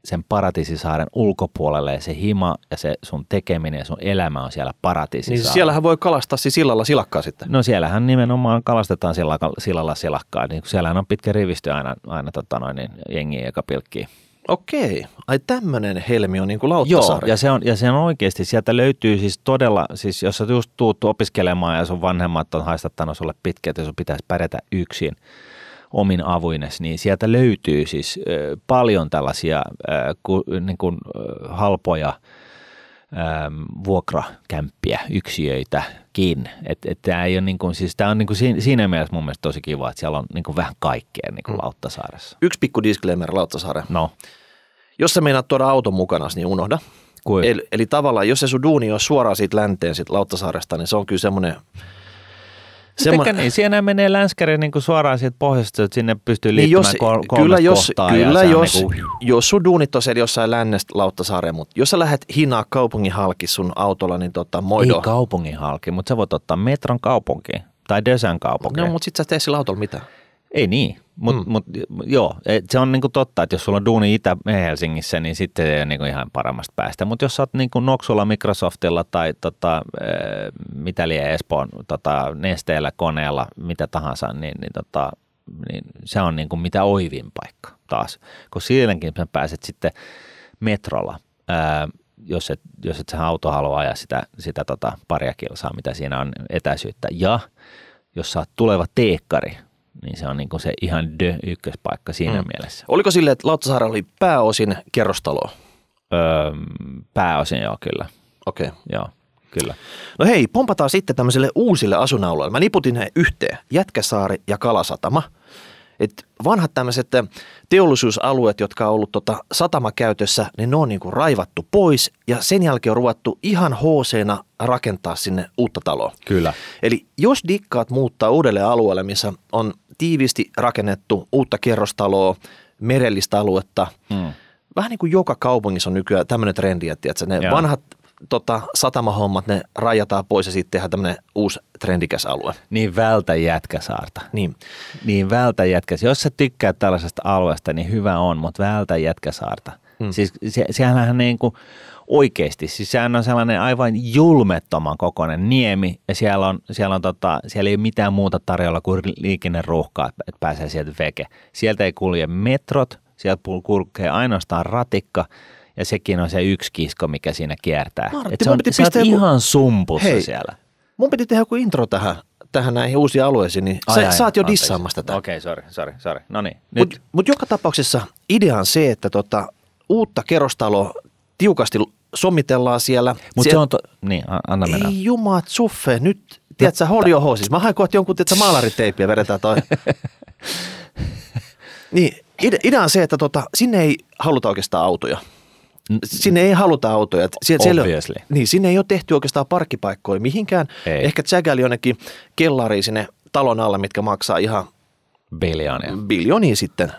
sen paratiisisaaren ulkopuolelle ja se hima ja se sun tekeminen ja sun elämä on siellä niin paratiisisaarella. siellähän voi kalastaa siis sillalla silakkaa sitten. No siellähän nimenomaan kalastetaan sillalla, sillalla silakkaa. Niin siellähän on pitkä rivistö aina, aina tota noin, niin jengiä, joka pilkkii. Okei, ai tämmöinen helmi on niin kuin Joo, ja se, on, ja se on oikeasti, sieltä löytyy siis todella, siis jos sä just tuut opiskelemaan ja sun vanhemmat on haistattanut sulle pitkään, että sun pitäisi pärjätä yksin omin avuines, niin sieltä löytyy siis paljon tällaisia niin kuin, halpoja äm, vuokrakämppiä, yksiöitäkin. Et tämä ei ole niin kuin, siis tää on niin kuin siinä, siinä mielessä mun mielestä tosi kiva, että siellä on niin kuin vähän kaikkea niin kuin Lauttasaaressa. Yksi pikku disclaimer Lauttasaare. No, Jos sä meinaat tuoda auton mukana, niin unohda. kuin, Eli, eli tavallaan, jos se sun duuni on suoraan siitä länteen, siitä Lauttasaaresta, niin se on kyllä semmoinen... Semmo... niin, siinä menee länskäri niin kuin suoraan siitä pohjasta, että sinne pystyy Niin liittymään jos, kol- kyllä jos, kohtaa. kyllä jos, niin kuin, jos sun duunit on siellä jossain lännestä Lauttasaareen, mutta jos sä lähdet hinaa kaupungin halki sun autolla, niin tota, moido. ei kaupungin halki, mutta sä voit ottaa metron kaupunkiin tai Dösän kaupunkiin. No, mutta sit sä tee sillä autolla mitään. Ei niin, mutta Mm. mut, joo, se on niinku totta, että jos sulla on duuni Itä-Helsingissä, niin sitten ei ole niinku ihan paremmasta päästä. Mutta jos sä oot niinku Noxulla, Microsoftilla tai tota, äh, mitä liian Espoon tota, nesteellä, koneella, mitä tahansa, niin, niin, tota, niin se on niinku mitä oivin paikka taas. Kun siihenkin sä pääset sitten metrolla, ää, jos et, jos et sä auto halua ajaa sitä, sitä tota paria kilsaa, mitä siinä on etäisyyttä. Ja jos sä oot tuleva teekkari, niin se on niin se ihan dö ykköspaikka siinä Mm. mielessä. Oliko silleen, että Lauttasaari oli pääosin kerrostaloa? Öö, pääosin joo, kyllä. Okei. Okay. Joo, kyllä. No hei, pompataan sitten tämmöiselle uusille asuinalueille. Mä niputin ne yhteen, Jätkäsaari ja Kalasatama. Et vanhat tämmöiset teollisuusalueet, jotka on ollut tota satamakäytössä, niin ne on niinku raivattu pois ja sen jälkeen on ruvettu ihan hooseena rakentaa sinne uutta taloa. Kyllä. Eli jos dikkaat muuttaa uudelle alueelle, missä on tiiviisti rakennettu uutta kerrostaloa, merellistä aluetta, Mm. vähän niin kuin joka kaupungissa on nykyään tämmöinen trendi, että ne Joo. vanhat tota, satamahommat, ne rajataan pois ja sitten tehdään tämmöinen uusi trendikäs alue. Niin vältä Jätkäsaarta. Niin. Niin vältä Jätkäsaarta. Jos sä tykkäät tällaisesta alueesta, niin hyvä on, mutta vältä Jätkäsaarta. Mm. Siis se, siellähän niin kuin oikeasti, siis sehän on sellainen aivan julmettoman kokoinen niemi ja siellä, on, siellä, on tota, siellä ei ole mitään muuta tarjolla kuin liikenneruuhkaa, että että pääsee sieltä veke. Sieltä ei kulje metrot, sieltä kulkee ainoastaan ratikka ja sekin on se yksi kisko, mikä siinä kiertää. Martti, Et se on, sä oot ihan sumpussa Hei. siellä. Mun piti tehdä joku intro tähän, tähän näihin uusiin alueisiin, niin sä, sä oot jo anteeksi. dissaamassa tätä. Okei, sori, sori, sori. No niin, nyt. Mutta mut joka tapauksessa idea on se, että tota, uutta kerrostaloa tiukasti sommitellaan siellä. Mutta se on, to, niin, anna mennä. Ei jumat suffe, nyt tiedät sä, hold your horses. Mä hain kohta jonkun, tiedät sä, maalariteipiä vedetään toi. niin, ide- idea on se, että tota, sinne ei haluta oikeastaan autoja. Sinne ei haluta autoja. Sie- siellä, Obviously. niin, sinne ei ole tehty oikeastaan parkkipaikkoja mihinkään. Ei. Ehkä tsägäli jonnekin kellariin sinne talon alle, mitkä maksaa ihan Biljoonia. biljoonia sitten.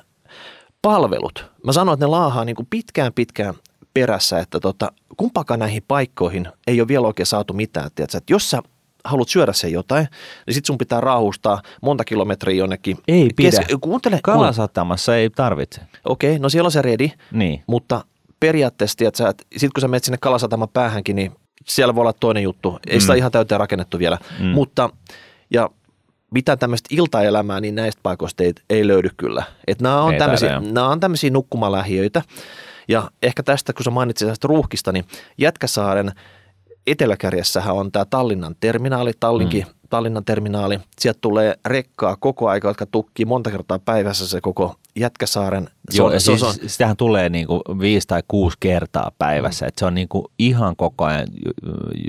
palvelut. Mä sanoin, että ne laahaa niin kuin pitkään pitkään perässä, että tota, kumpakaan näihin paikkoihin ei ole vielä oikein saatu mitään. Tiedätkö? Että jos sä haluat syödä sen jotain, niin sit sun pitää raahustaa monta kilometriä jonnekin. Ei pidä. Kes- kuuntele. Kalasatamassa ei tarvitse. Okei, okay, no siellä on se redi, Niin. mutta periaatteessa, tiedätkö, että sit kun sä menet sinne kalasataman päähänkin, niin siellä voi olla toinen juttu. Ei sitä Mm. ihan täyteen rakennettu vielä. Mm. Mutta, ja mitään tämmöistä iltaelämää, niin näistä paikoista ei, ei löydy kyllä. Et nämä, on tämmöisiä, nämä on tämmöisiä nukkumalähiöitä. Ja ehkä tästä, kun sä mainitsit tästä ruuhkista, niin Jätkäsaaren eteläkärjessähän on tämä Tallinnan terminaali, Tallinkin, mm. Tallinnan terminaali. Sieltä tulee rekkaa koko aika, jotka tukkii monta kertaa päivässä se koko Jätkäsaaren. Se Joo, on- ja se on- siis, sitähän tulee niinku viisi tai kuusi kertaa päivässä, että se on niinku ihan koko ajan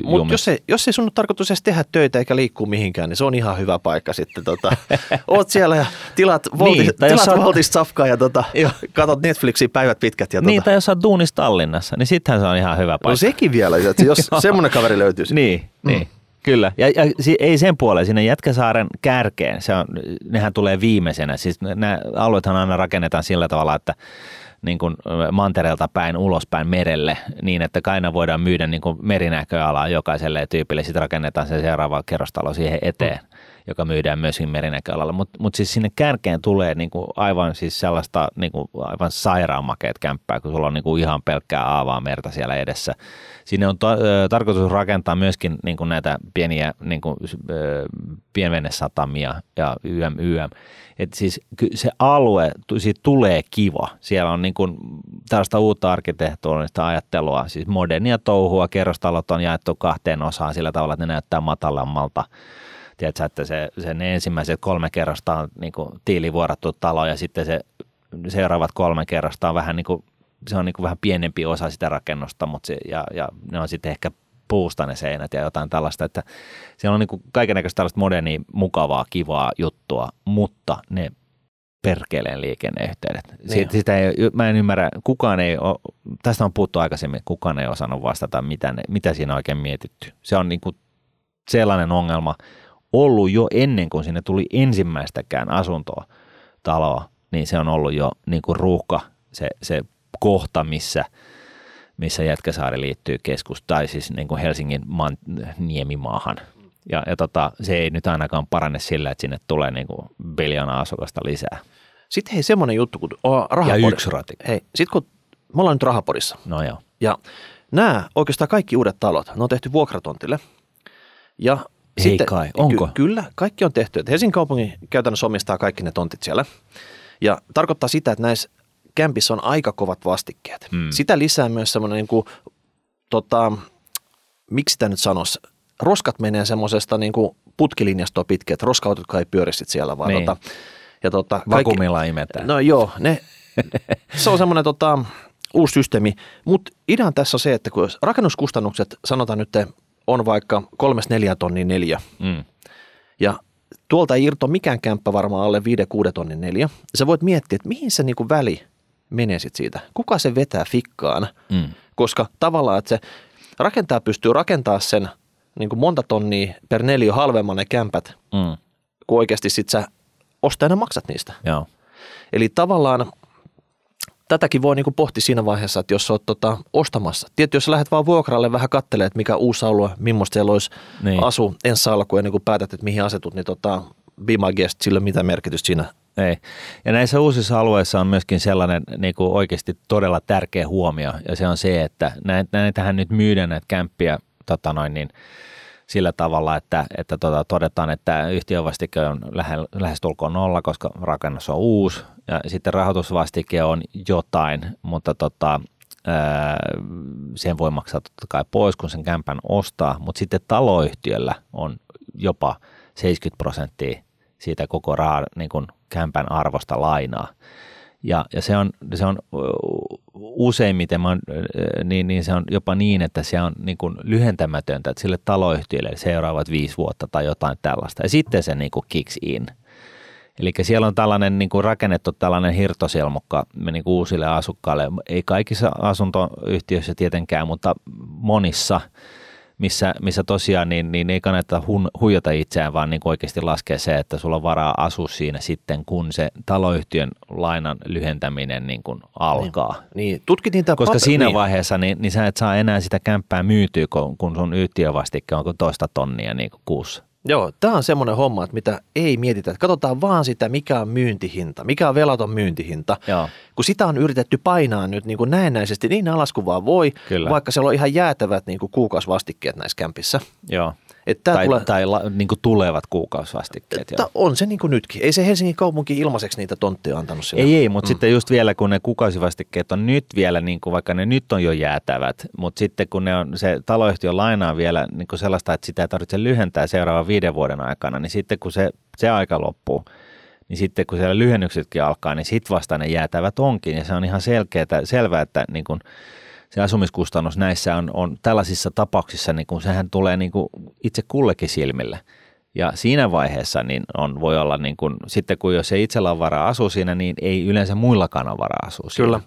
Mutta jos, ei, jos ei sun ole tarkoitus edes tehdä töitä eikä liikkua mihinkään, niin se on ihan hyvä paikka sitten. Tota, oot siellä ja tilat, volti, Niin, jos tilat voltista safkaa ja tota, Joo. katot Netflixiä päivät pitkät. Ja Niin, tota, tai jos oot duunissa Tallinnassa, niin sittenhän se on ihan hyvä paikka. no sekin vielä, että jos semmoinen kaveri löytyisi. Niin, niin. Kyllä. Ja, ja si- ei sen puoleen, sinne Jätkäsaaren kärkeen, se on, nehän tulee viimeisenä. Siis nämä alueethan aina rakennetaan sillä tavalla, että niin kuin mantereelta päin ulospäin merelle, niin että aina voidaan myydä niin kuin merinäköalaa jokaiselle tyypille. Sitten rakennetaan se seuraava kerrostalo siihen eteen, joka myydään myöskin merinäköalalla. Mutta mut siis sinne kärkeen tulee niin kuin aivan siis sellaista niin kuin aivan sairaanmakeet kämppää, kun sulla on niin kuin ihan pelkkää aavaa merta siellä edessä. Sinne on ta- tarkoitus rakentaa myöskin niin kuin näitä pieniä niin kuin, ö, pienvenesatamia ja YM, YM. Et siis se alue, siitä tulee kiva. Siellä on niin kuin tällaista uutta arkkitehtuurista ajattelua, siis modernia touhua. Kerrostalot on jaettu kahteen osaan sillä tavalla, että ne näyttää matalammalta. Tiedätkö, että se, se ne ensimmäiset kolme kerrosta on niin kuin tiilivuorattu talo ja sitten se seuraavat kolme kerrosta on vähän niin kuin, se on niin kuin vähän pienempi osa sitä rakennusta, mutta se, ja, ja ne on sitten ehkä puusta ne seinät ja jotain tällaista, että siellä on niin kaikenlaista tällaista modernia, mukavaa, kivaa juttua, mutta ne perkeleen liikenneyhteydet. Niin Siitä, sitä ei, mä en ymmärrä, kukaan ei ole, tästä on puhuttu aikaisemmin, kukaan ei osannut vastata, mitä, ne, mitä siinä on oikein mietitty. Se on niin kuin sellainen ongelma ollut jo ennen kuin sinne tuli ensimmäistäkään asuntoa, taloa, niin se on ollut jo niin kuin ruuhka, se, se kohta, missä, missä Jätkäsaari liittyy keskus, tai siis niin kuin Helsingin man, niemimaahan. Ja, ja tota, se ei nyt ainakaan parane sillä, että sinne tulee niin kuin biljoona asukasta lisää. Sitten hei semmoinen juttu, kun oh, rahapori. Ja yksi rati. Hei, sit kun me ollaan nyt rahapodissa No joo. ja nämä oikeastaan kaikki uudet talot, ne on tehty vuokratontille. Ja Ei kai, onko? kyllä, kaikki on tehty. Et Helsingin kaupunki käytännössä omistaa kaikki ne tontit siellä. Ja tarkoittaa sitä, että näissä kämpissä on aika kovat vastikkeet. Mm. Sitä lisää myös semmoinen, niin kuin, tota, miksi sitä nyt sanoisi, roskat menee semmoisesta niin kuin putkilinjastoa pitkin, että roskautotkaan ei pyöri sit siellä, vaan Niin. tota, ja tota, Vakuumilla imetään. No joo, ne, se on semmoinen tota, uusi systeemi, mutta idean tässä on se, että kun rakennuskustannukset sanotaan nyt vaikka 3-4 tonnia neljä, Mm. ja tuolta ei irto mikään kämppä varmaan alle 5-6 tonnin neljä, sä voit miettiä, että mihin se niinku väli menee sit siitä. Kuka se vetää fikkaan, Mm. koska tavallaan, että se rakentaja pystyy rakentamaan sen niin kuin monta tonnia per neliö halvemman ne kämpät, Mm. kun oikeasti sit sä ostajana maksat niistä. Joo. Eli tavallaan tätäkin voi niinku pohtia siinä vaiheessa, että jos olet tota, ostamassa. Tietysti jos lähdet vaan vuokralle vähän katselemaan, että mikä uusi alue, millaista siellä olisi Niin. niin. asu ensi alkuun ennen kuin päätät, että mihin asetut, niin tota, be my guest, sillä mitä merkitystä siinä. Ei. Ja näissä uusissa alueissa on myöskin sellainen niin kuin oikeasti todella tärkeä huomio, ja se on se, että näitä, näitähän nyt myydään näitä kämppiä tota noin, niin, sillä tavalla, että, että tota, todetaan, että yhtiövastike on lähe, lähestulkoon nolla, koska rakennus on uusi, ja sitten rahoitusvastike on jotain, mutta tota, sen voi maksaa totta kai pois, kun sen kämpän ostaa, mutta sitten taloyhtiöllä on jopa 70 prosenttia siitä koko raha, niin kuin kämpän arvosta lainaa. Ja, ja se on, se on useimmiten, mä oon, niin, niin se on jopa niin, että se on niin kuin lyhentämätöntä, että sille taloyhtiölle seuraavat viisi vuotta tai jotain tällaista. Ja sitten se niin kuin kicks in. Eli siellä on tällainen niin kuin rakennettu tällainen hirtosilmukka niin kuin uusille asukkaille. Ei kaikissa asuntoyhtiöissä tietenkään, mutta monissa missä, missä tosiaan niin, niin ei kannata hun, huijata itseään, vaan niin oikeasti laskea se, että sulla on varaa asua siinä sitten, kun se taloyhtiön lainan lyhentäminen niin kuin alkaa. Niin, niin. tutkit niitä Koska paper- siinä niin. vaiheessa niin, niin sä et saa enää sitä kämppää myytyä, kun, kun sun yhtiövastikke on toista tonnia niin kuin kuussa. Joo, tämä on semmoinen homma, että mitä ei mietitä. Että katsotaan vaan sitä, mikä on myyntihinta, mikä on velaton myyntihinta. Joo. Kun sitä on yritetty painaa nyt niin kuin näennäisesti niin alas kuin vaan voi, Kyllä. vaikka siellä on ihan jäätävät niin kuin kuukausivastikkeet näissä kämpissä. Joo. Että Tai, tulee, tai la, niin kuin tulevat kuukausivastikkeet. Että on se niin kuin nytkin. Ei se Helsingin kaupunki ilmaiseksi niitä tontteja antanut sille. Ei, ei, mutta mm. sitten just vielä kun ne kuukausivastikkeet on nyt vielä, niin kuin vaikka ne nyt on jo jäätävät, mutta sitten kun ne on, se taloyhtiö lainaa vielä niin kuin sellaista, että sitä ei tarvitse lyhentää seuraavan viiden vuoden aikana, niin sitten kun se, se aika loppuu, niin sitten kun siellä lyhennyksetkin alkaa, niin sitten vasta ne jäätävät onkin. Ja se on ihan selkeää, selvää, että niin kuin se asumiskustannus näissä on, on tällaisissa tapauksissa, niin kuin sehän tulee niin kuin itse kullekin silmille. Ja siinä vaiheessa niin on, voi olla, niin kuin, sitten kun jos ei itsellä ole varaa asua siinä, niin ei yleensä muillakaan ole varaa asua siinä. Kyllä.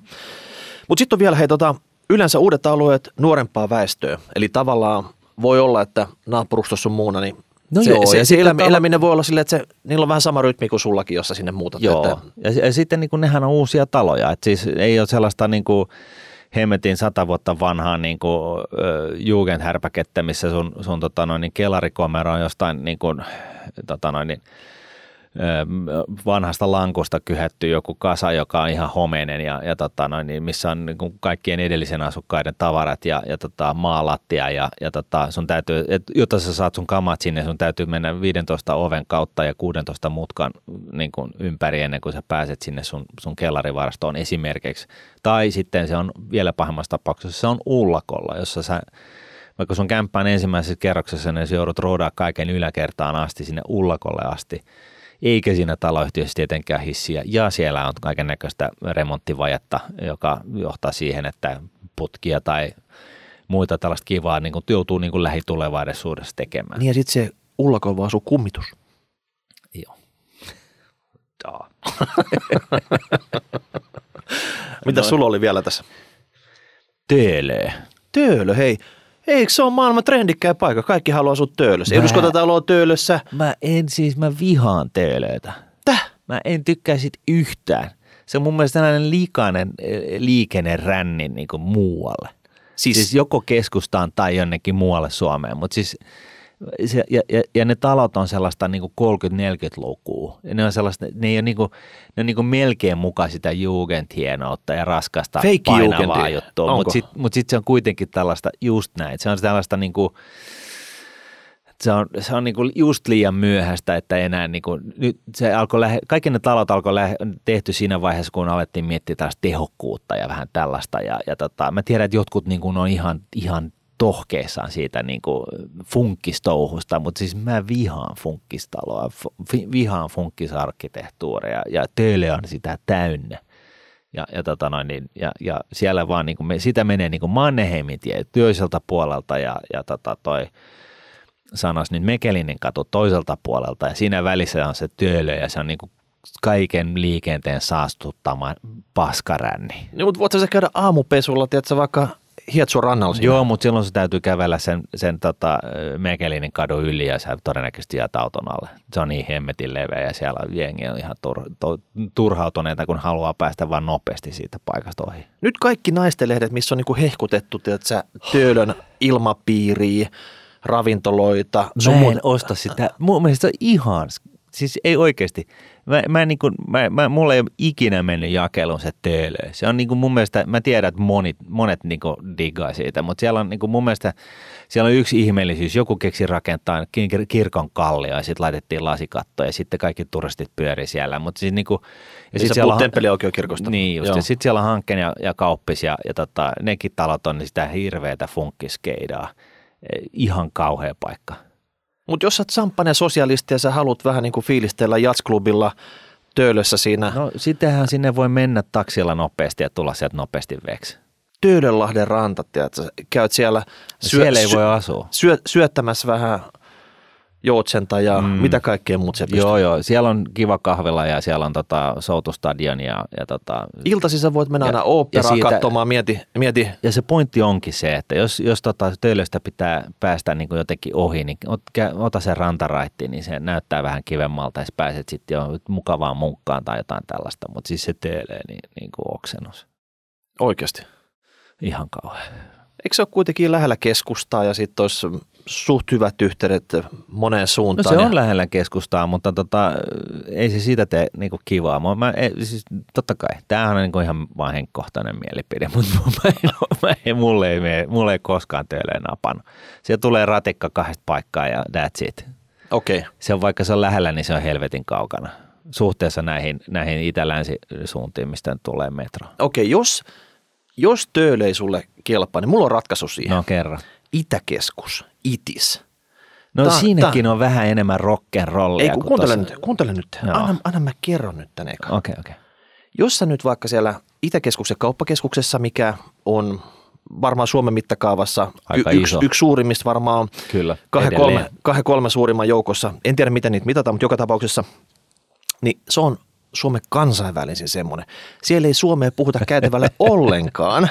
Mutta sitten on vielä hei, tota, yleensä uudet alueet nuorempaa väestöä. Eli tavallaan voi olla, että naapurustossa on muuna, niin No se, joo, se, ja se eläminen, talo- eläminen voi olla silleen, että se, niillä on vähän sama rytmi kuin sullakin, jossa sinne muutat. Joo, Että, ja, ja sitten niin kuin nehän on uusia taloja, että siis ei ole sellaista niin kuin hemmetin sata vuotta vanhaa niin kuin, jugendhärpäkettä, missä sun, sun tota noin, niin kelarikomero on jostain niin kuin, tota noin, niin, vanhasta lankusta kyhetty joku kasa, joka on ihan homeinen ja, ja tota noin, niin missä on niin kuin kaikkien edellisen asukkaiden tavarat ja, ja tota, maalattia ja, ja tota, sun täytyy, et, jotta sä saat sun kamat sinne, sun täytyy mennä 15 oven kautta ja 16 mutkan niin kuin ympäri ennen kuin sä pääset sinne sun, sun kellarivarastoon esimerkiksi. Tai sitten se on vielä pahimmassa tapauksessa, se on ullakolla, jossa sä vaikka sun kämppä on ensimmäisessä kerroksessa, niin sä joudut roodaa kaiken yläkertaan asti sinne ullakolle asti. Eikä siinä taloyhtiössä tietenkään hissiä. Ja siellä on kaiken näköistä remonttivajetta, joka johtaa siihen, että putkia tai muita tällaista kivaa niin kuin joutuu niin kuin lähitulevaisuudessa tekemään. Niin ja sitten se ullakolla vaan asuu kummitus. Joo. Mitä sulla oli vielä tässä? Töölö. Töölö, hei. Eikö se ole maailman trendikkäin paikka? Kaikki haluaa asua Töölössä. Mä- Eduskuntatalo on Töölössä. Mä en siis, mä vihaan töölöitä. Täh? Mä en tykkää sit yhtään. Se on mun mielestä tällainen likainen eh, liikenneränni niin kuin muualle. Siis, siis joko keskustaan tai jonnekin muualle Suomeen, mutta siis se, ja, ja, ja, ne talot on sellaista niin kuin 30-40-lukua. Ja ne on sellaista, ne, ei ole niin kuin, ne on niin melkein mukaan sitä jugendhienoutta ja raskasta Fake painavaa juttua. Mutta sitten mut sit se on kuitenkin tällaista just näin. Se on tällaista niin kuin, se on, se on niinku just liian myöhäistä, että enää niinku, nyt se alkoi lähe, kaikki ne talot alkoi lähe, tehty siinä vaiheessa, kun alettiin miettiä taas tehokkuutta ja vähän tällaista. Ja, ja tota, mä tiedän, että jotkut niinku on ihan, ihan tohkeissaan siitä niinku funkkistouhusta, mutta siis mä vihaan funkkistaloa, vihaan funkkisarkkitehtuuria ja töille on sitä täynnä. Ja, ja, tota noin, niin, ja, ja siellä vaan niinku me, sitä menee niinku Manneheimin tie työiseltä puolelta ja, ja tota toi, sanoisi nyt Mekelinin katu toiselta puolelta ja siinä välissä on se työlö ja se on niin kuin kaiken liikenteen saastuttama paskaränni. Niin, mutta voitko sä käydä aamupesulla, tiedätkö, vaikka Hietsuon rannalla siinä? Joo, mutta silloin se täytyy kävellä sen, sen tota, Mekelinin kadun yli ja sä todennäköisesti jäät auton alle. Se on niin hemmetin leveä ja siellä jengi on ihan tur, to, turhautuneita, kun haluaa päästä vaan nopeasti siitä paikasta ohi. Nyt kaikki naistenlehdet, missä on niinku hehkutettu, tiedätkö, Töölön ilmapiiriä, ravintoloita, Mä en osta sitä. Mun mielestä se on ihan, siis ei oikeasti. Mä, mä, niin kuin, mä, mä, mulla ei ole ikinä mennyt jakeluun se töölö. Se on niin kuin mun mielestä, mä tiedän, että monet, monet niin kuin diggaa siitä, mutta siellä on niin kuin mun mielestä, siellä on yksi ihmeellisyys. Joku keksi rakentaa kir- kirkon kallio ja sitten laitettiin lasikatto ja sitten kaikki turistit pyöri siellä. Mutta siis niin kuin, ja Niin sä puhut temppeliaukio-kirkosta. Niin just, Joo. ja sitten siellä on hankkeen ja, ja kauppis ja, ja tota, nekin talot on sitä hirveätä funkiskeidaa. Eh, Ihan kauhea paikka. Mutta jos sä oot samppanen sosialisti ja sä haluat vähän niin kuin fiilistellä jatsklubilla Töölössä siinä no. Sittenhän sinne voi mennä taksilla nopeasti ja tulla sieltä nopeasti veksi. Töölönlahden ranta, sä käyt siellä Syö, siellä ei voi asua. syö, syöttämässä vähän Joutsenta ja mm. mitä kaikkea muut se pystyy. Joo, joo. Siellä on kiva kahvila ja siellä on tota, soutustadion ja, ja tota, Iltasi sä voit mennä Ja- aina oopperaa siitä- katsomaan, mieti, mieti. ja se pointti onkin se, että jos, jos tota töölöstä pitää päästä niin kuin jotenkin ohi, niin ot, ota se rantaraitti, niin se näyttää vähän kivemmalta, ja sä pääset sitten jo mukavaan munkkaan tai jotain tällaista, mutta siis se töölö, niin, niin kuin oksennus. Oikeasti. Ihan kauhean. Eikö se ole kuitenkin lähellä keskustaa ja sitten olisi suht hyvät yhteydet moneen No suuntaan? se ja- on lähellä keskustaa, mutta tota, ei se siitä tee niinku kivaa. Mä, mä, siis, totta kai, tämähän on niinku ihan vaan henkkohtainen mielipide, mutta mä en, mä en, mulle, ei, mene- mulle ei koskaan töölleen napannut. Siellä tulee ratikka kahdesta paikkaa ja that's it. Okei. Okay. Se on vaikka se on lähellä, niin se on helvetin kaukana suhteessa näihin, näihin itä-länsi suuntiin, mistä tulee metro. Okei, okay, jos, jos Töölö ei sulle kelpaa, niin mulla on ratkaisu siihen. No kerran. Itäkeskus, ITIS. No Tää- siinäkin on vähän enemmän rock'n'rollia. Ei kun kuuntele tossa. nyt, kuuntele nyt. Joo. Anna, anna mä kerron nyt tän eka. Okei, okei. Jos sä nyt vaikka siellä Itäkeskuksen kauppakeskuksessa, mikä on varmaan Suomen mittakaavassa Aika yksi, iso. yksi suurimmista varmaan Kyllä, kahden edelleen. kolme, kahden kolme suurimman joukossa. En tiedä, miten niitä mitataan, mutta joka tapauksessa niin se on Suomen kansainvälisin semmoinen. Siellä ei Suomea puhuta käytävällä ollenkaan.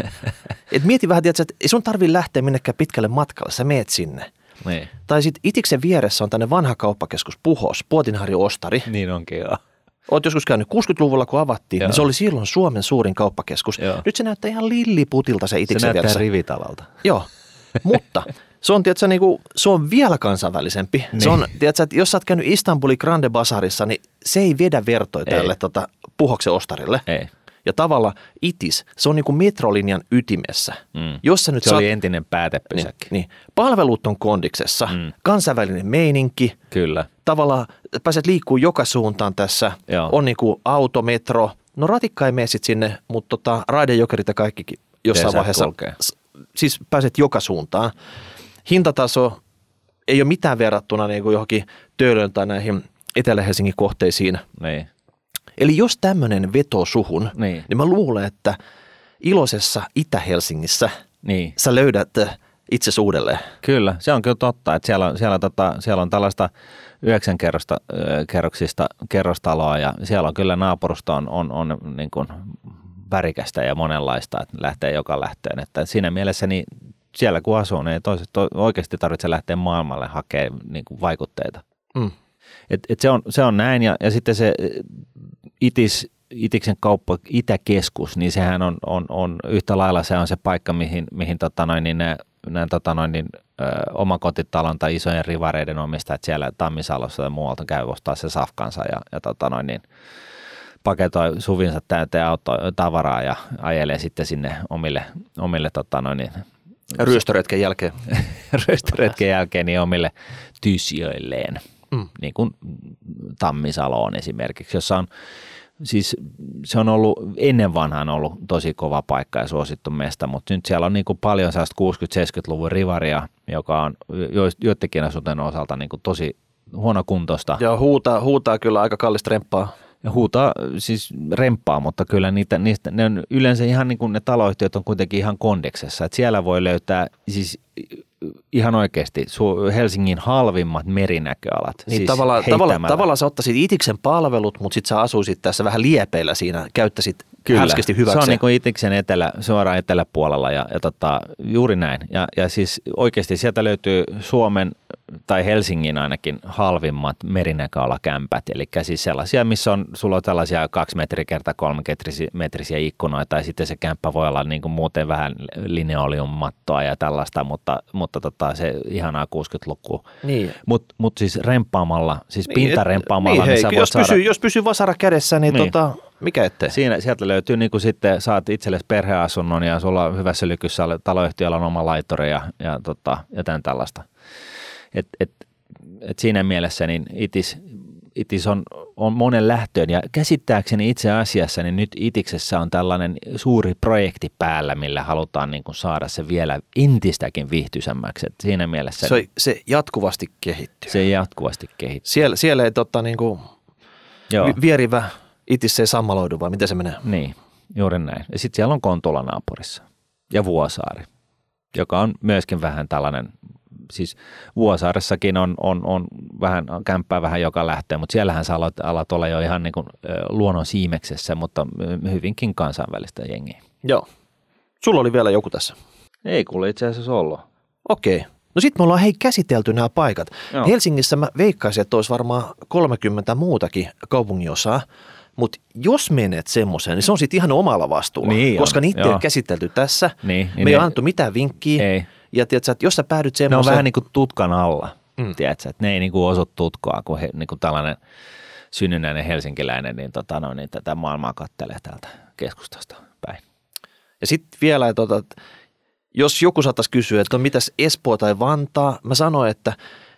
Et mieti vähän, tiedätkö, että ei sun tarvi lähteä minnekään pitkälle matkalle, sä meet sinne. Niin. Tai sitten Itiksen vieressä on tänne vanha kauppakeskus Puhos, Puotinharju Ostari. niin onkin joo. Oot joskus käynyt 60-luvulla, kun avattiin, Joo. niin se oli silloin Suomen suurin kauppakeskus. Joo. Nyt se näyttää ihan lilliputilta se Se Itiksen näyttää vieressä. rivitalolta. Joo, mutta se on, tiedätkö, niinku, se on vielä kansainvälisempi. Niin. Se Niin. on, tiedätkö, että jos sä oot käynyt Istanbulin Grande Basarissa, niin se ei vedä vertoja Ei. tälle tota, Puhoksen ostarille. Ei. Ja tavalla itis, se on niinku metrolinjan ytimessä. Mm. Jos sä nyt Se saat, oli entinen niin, päätepysäkki. niin, palvelut on kondiksessa, mm. Kansainvälinen meininki, Kyllä. tavallaan pääset liikkuu joka suuntaan tässä. Joo. On niinku auto, metro. No ratikka ei mene sit sinne, mutta tota, raidejokerit ja kaikki jossain Desert vaiheessa. kulkee. Siis pääset joka suuntaan. Hintataso ei ole mitään verrattuna niinku johonkin Töölön tai näihin Etelä-Helsingin kohteisiin. Niin. Eli jos tämmöinen veto suhun, Niin. niin mä luulen, että iloisessa Itä-Helsingissä niin. sä löydät itse uudelleen. Kyllä, se on kyllä totta, että siellä on, siellä, tota, siellä on tällaista yhdeksän kerrosta, ö, kerroksista kerrostaloa ja siellä on kyllä naapurusta on, on, on niin kuin värikästä ja monenlaista, että lähtee joka lähtöön. Että siinä mielessä niin siellä kun asuu, niin ei toiset, to, oikeasti tarvitse lähteä maailmalle hakemaan niin kuin vaikutteita. Mm. Et, et se, on, se on näin ja, ja sitten se eh, itis, Itiksen kauppa, Itäkeskus, niin sehän on, on, on yhtä lailla se on se paikka, mihin, mihin tota noin, niin nämä, nämä tota noin, niin, ö, omakotitalon tai isojen rivareiden omistajat siellä Tammisalossa ja muualta käy ostaa se safkansa ja, ja tota noin, niin, paketoi suvinsa täyteen auto, tavaraa ja ajelee sitten sinne omille, omille tota noin, niin, Ryöstöretken jälkeen. röstöretken jälkeen niin omille tysjöilleen, Mm. niin kuin Tammisaloon esimerkiksi, jossa on siis se on ollut ennen vanhaan ollut tosi kova paikka ja suosittu mesta, mutta nyt siellä on niin kuin paljon sellaista 60-70-luvun rivaria, joka on jo- joidenkin asuntojen osalta niin kuin tosi huonokuntoista Ja huutaa, huutaa kyllä aika kallista remppaa. Ja huutaa siis remppaa, mutta kyllä niitä, niistä, ne on yleensä ihan niin kuin ne taloyhtiöt on kuitenkin ihan kondeksessa, että siellä voi löytää siis ihan oikeasti Helsingin halvimmat merinäköalat. Niin siis tavallaan, tavallaan, tavallaan sä ottaisit itiksen palvelut, mutta sit sä asuisit tässä vähän liepeillä siinä, käyttäisit Kyllä. härskisti hyväksi. Se on niin kuin Itiksen etelä, suoraan eteläpuolella ja, ja tota, juuri näin. Ja, ja siis oikeasti sieltä löytyy Suomen tai Helsingin ainakin halvimmat merinäköalakämpät. Eli siis sellaisia, missä on, sulla on tällaisia kaksi metriä kertaa kolme metrisiä, ikkunoita tai sitten se kämppä voi olla niin kuin muuten vähän lineoliummattoa ja tällaista, mutta, mutta tota, se ihanaa 60-lukua. Niin. Mutta mut siis rempaamalla, siis Niin, pintarempaamalla, niin, niin, hei, jos, saada... pysyy, jos pysyy vasara kädessä, niin, Niin. Tota, mikä ettei? Siinä, sieltä löytyy niin kuin sitten, saat itsellesi perheasunnon ja sulla on hyvässä lykyssä taloyhtiöllä on oma laitturi ja, ja, tota, jotain tällaista. Et, et, et siinä mielessä niin itis, itis on, on monen lähtöön ja käsittääkseni itse asiassa niin nyt itiksessä on tällainen suuri projekti päällä, millä halutaan niin kuin saada se vielä entistäkin viihtyisämmäksi. Et siinä mielessä Se, se jatkuvasti kehittyy. se jatkuvasti kehittyy. Siellä, siellä ei tota, niin kuin, Joo. vi- vierivä itse ei sammaloidu, vai miten se menee? Niin, juuri näin. Ja sitten siellä on Kontula naapurissa ja Vuosaari, joka on myöskin vähän tällainen siis Vuosaaressakin on, on, on vähän kämppää vähän joka lähtee, mutta siellähän sä alat, alat olla jo ihan niin kuin, luonnon siimeksessä, mutta hyvinkin kansainvälistä jengiä. Joo. Sulla oli vielä joku tässä. Ei kuule itse asiassa ollut. Okei. No sitten me ollaan hei käsitelty nämä paikat. Joo. Helsingissä mä veikkaisin, että olisi varmaan 30 muutakin kaupunginosaa. Mutta jos menet semmoiseen, niin se on sitten ihan omalla vastuulla. Niin on, koska niitä ei ole käsitelty tässä. Niin, me niin ei ne- ole annettu mitään vinkkiä. Ei. Ja tiedätkö, että jos sä päädyt Ne on semmoiseen... vähän niin kuin tutkan alla, Mm. tiedätkö, että ne ei niin kuin osu tutkoa, kun he, niin kuin tällainen synnynnäinen helsinkiläinen, niin, tota, no, niin tätä maailmaa kattelee täältä keskustasta päin. Ja sitten vielä, että tota, jos joku saattaisi kysyä, että no mitäs Espoo tai Vantaa, mä sanoin, että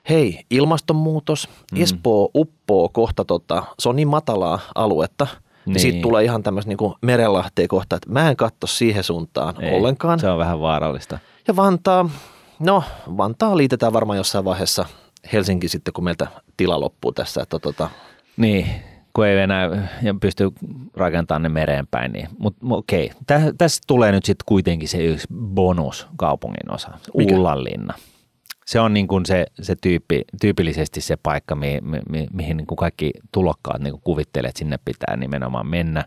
hei, ilmastonmuutos, mm. Espoo uppoo kohta, tota, se on niin matalaa aluetta, niin. Niin. siitä tulee ihan tämmöistä niin merenlahteen kohta, että mä en katso siihen suuntaan Ei, ollenkaan. Se on vähän vaarallista. Ja Vantaa, no Vantaa liitetään varmaan jossain vaiheessa Helsinki sitten, kun meiltä tila loppuu tässä, että tota, Niin, kun ei enää ja pysty rakentamaan ne mereen päin. Niin. Mutta okei, Tä, tässä tulee nyt sitten kuitenkin se yksi bonus kaupungin osa, Mikä? Ullanlinna. Se on niin kuin se, se tyyppi, tyypillisesti se paikka, mi, mi, mi, mihin niin kuin kaikki tulokkaat niin kuin kuvittelee, että sinne pitää nimenomaan mennä.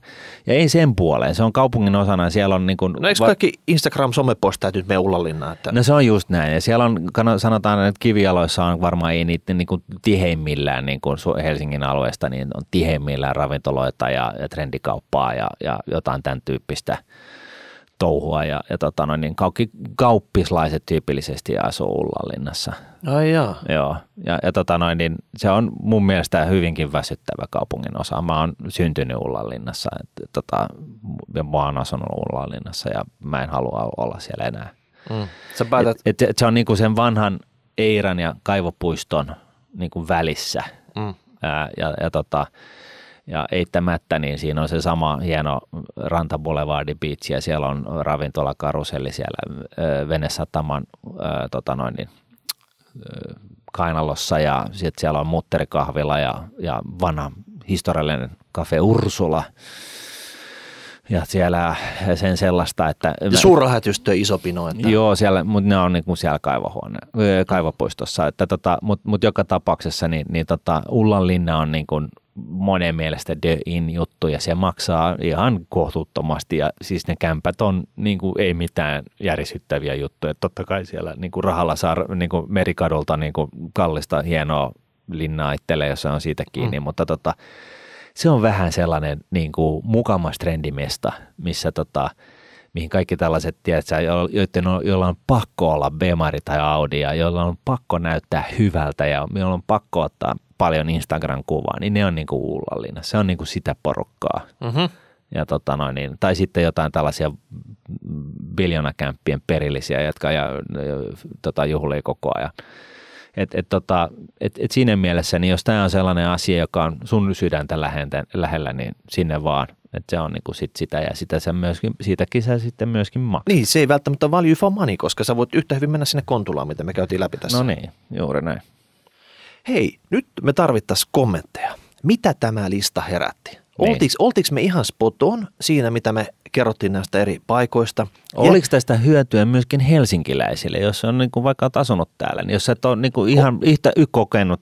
Ja ei sen puoleen, se on kaupungin osana. Siellä on niin kuin, no eikö kaikki Instagram-somepostajat nyt mene Ullanlinnaan? Että... No se on just näin. Ja siellä on, sanotaan, että kivijaloissa on varmaan ei niitä niin kuin tiheimmillään niin kuin Helsingin alueesta, niin on tiheimmillään ravintoloita ja, ja trendikauppaa ja, ja jotain tämän tyyppistä touhua. Ja, ja tota noin, niin kaikki kauppislaiset tyypillisesti asuu Ullanlinnassa. Ai jaa. Joo, ja, ja tota noin, niin se on mun mielestä hyvinkin väsyttävä kaupungin osa. Mä oon syntynyt Ullanlinnassa, et, tota, ja mä oon asunut Ullanlinnassa ja mä en halua olla siellä enää. Mm. Sä päätät, Et, et, se on niinku sen vanhan Eiran ja Kaivopuiston niinku välissä. mm. Ää, ja, ja, tota, ja eittämättä, niin siinä on se sama hieno Ranta Boulevardi Beach ja siellä on ravintola Karuselli siellä ö, Venesataman ö, tota noin, niin, ö, kainalossa ja sitten siellä on mutterikahvila ja, ja vanha historiallinen Cafe Ursula ja siellä sen sellaista, että... ja suurlähetystö iso pino. Että... Joo, siellä, mutta ne on niinku siellä kaivohuone, kaivopuistossa. Että tota, mutta mut joka tapauksessa niin, niin tota, Ullanlinna on niinku monen mielestä the in juttu ja se maksaa ihan kohtuuttomasti ja siis ne kämpät on niinku, ei mitään järisyttäviä juttuja. Totta kai siellä niinku rahalla saa niinku merikadulta niinku kallista hienoa linnaa itselleen, jos se on siitä kiinni, mm. mutta tota, se on vähän sellainen niin kuin mukamas trendimesta, missä tota, mihin kaikki tällaiset, tiedätkö, jo- joiden on, joilla on pakko olla Bemari tai Audi ja joilla on pakko näyttää hyvältä ja joilla on pakko ottaa paljon Instagram-kuvaa, niin ne on niin kuin Ullallina. Se on niin kuin sitä porukkaa. Mm-hmm. Ja tota noin, niin, tai sitten jotain tällaisia biljonakämppien perillisiä, jotka ja, ja, tota, juhlii koko ajan. Et, et, tota, et, et siinä mielessä, niin jos tämä on sellainen asia, joka on sun sydäntä lähentä, lähellä, niin sinne vaan. Että se on niinku sit sitä ja sitä sä myöskin, siitäkin sä sitten myöskin maksat. Niin, se ei välttämättä value for money, koska sä voit yhtä hyvin mennä sinne kontulaan, mitä me käytiin läpi tässä. No niin, juuri näin. Hei, nyt me tarvittaisiin kommentteja. Mitä tämä lista herätti? Niin. Oltiinko, oltiinko me ihan spot on siinä, mitä me kerrottiin näistä eri paikoista? Oliko tästä hyötyä myöskin helsinkiläisille, jos on niin kuin vaikka asunut täällä, niin jos sä et ole niin kuin ihan yhtä y- kokenut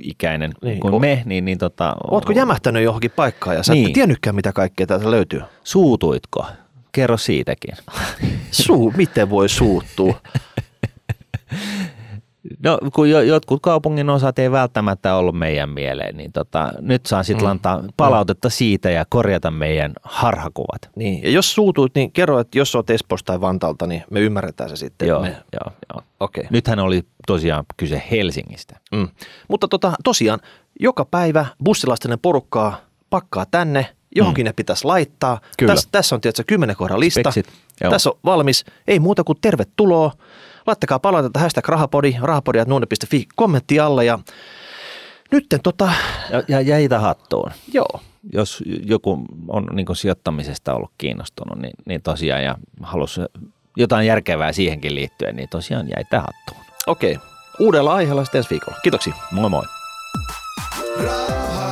ikäinen Niin, kuin o- me, niin, niin tota, Ootko jämähtänyt johonkin paikkaan ja sä niin. et tiennytkään, mitä kaikkea täältä löytyy? suutuitko? Kerro siitäkin. Suu, miten voi suuttua? No, kun jo, jotkut kaupungin osat ei välttämättä ollut meidän mieleen, niin tota, nyt saan sitten Mm. mm. antaa palautetta siitä ja korjata meidän harhakuvat. Niin, ja jos suutuit, niin kerro, että jos oot Espoosta tai Vantaalta, niin me ymmärretään se sitten. Joo, Me, joo, joo. Okei. Nythän oli tosiaan kyse Helsingistä. Mm. Mutta tota, tosiaan, joka päivä bussilastinen porukkaa pakkaa tänne, johonkin mm. ne pitäisi laittaa. Kyllä. Tässä, tässä on tietysti kymmenen kohdan lista. Speksit, joo. Tässä on valmis. Ei muuta kuin tervetuloa. Laittakaa palautetta hashtag rahapodi, rahapodi.nuune.fi kommentti alle ja nytten tota, Ja, ja jäitä hattuun. joo, Jos joku on niin kuin sijoittamisesta ollut kiinnostunut, niin, niin tosiaan ja halusi jotain järkevää siihenkin liittyen, niin tosiaan jäitä hattuun. okei. Uudella aiheella sitten ensi viikolla. Kiitoksia. Moi moi. Raha.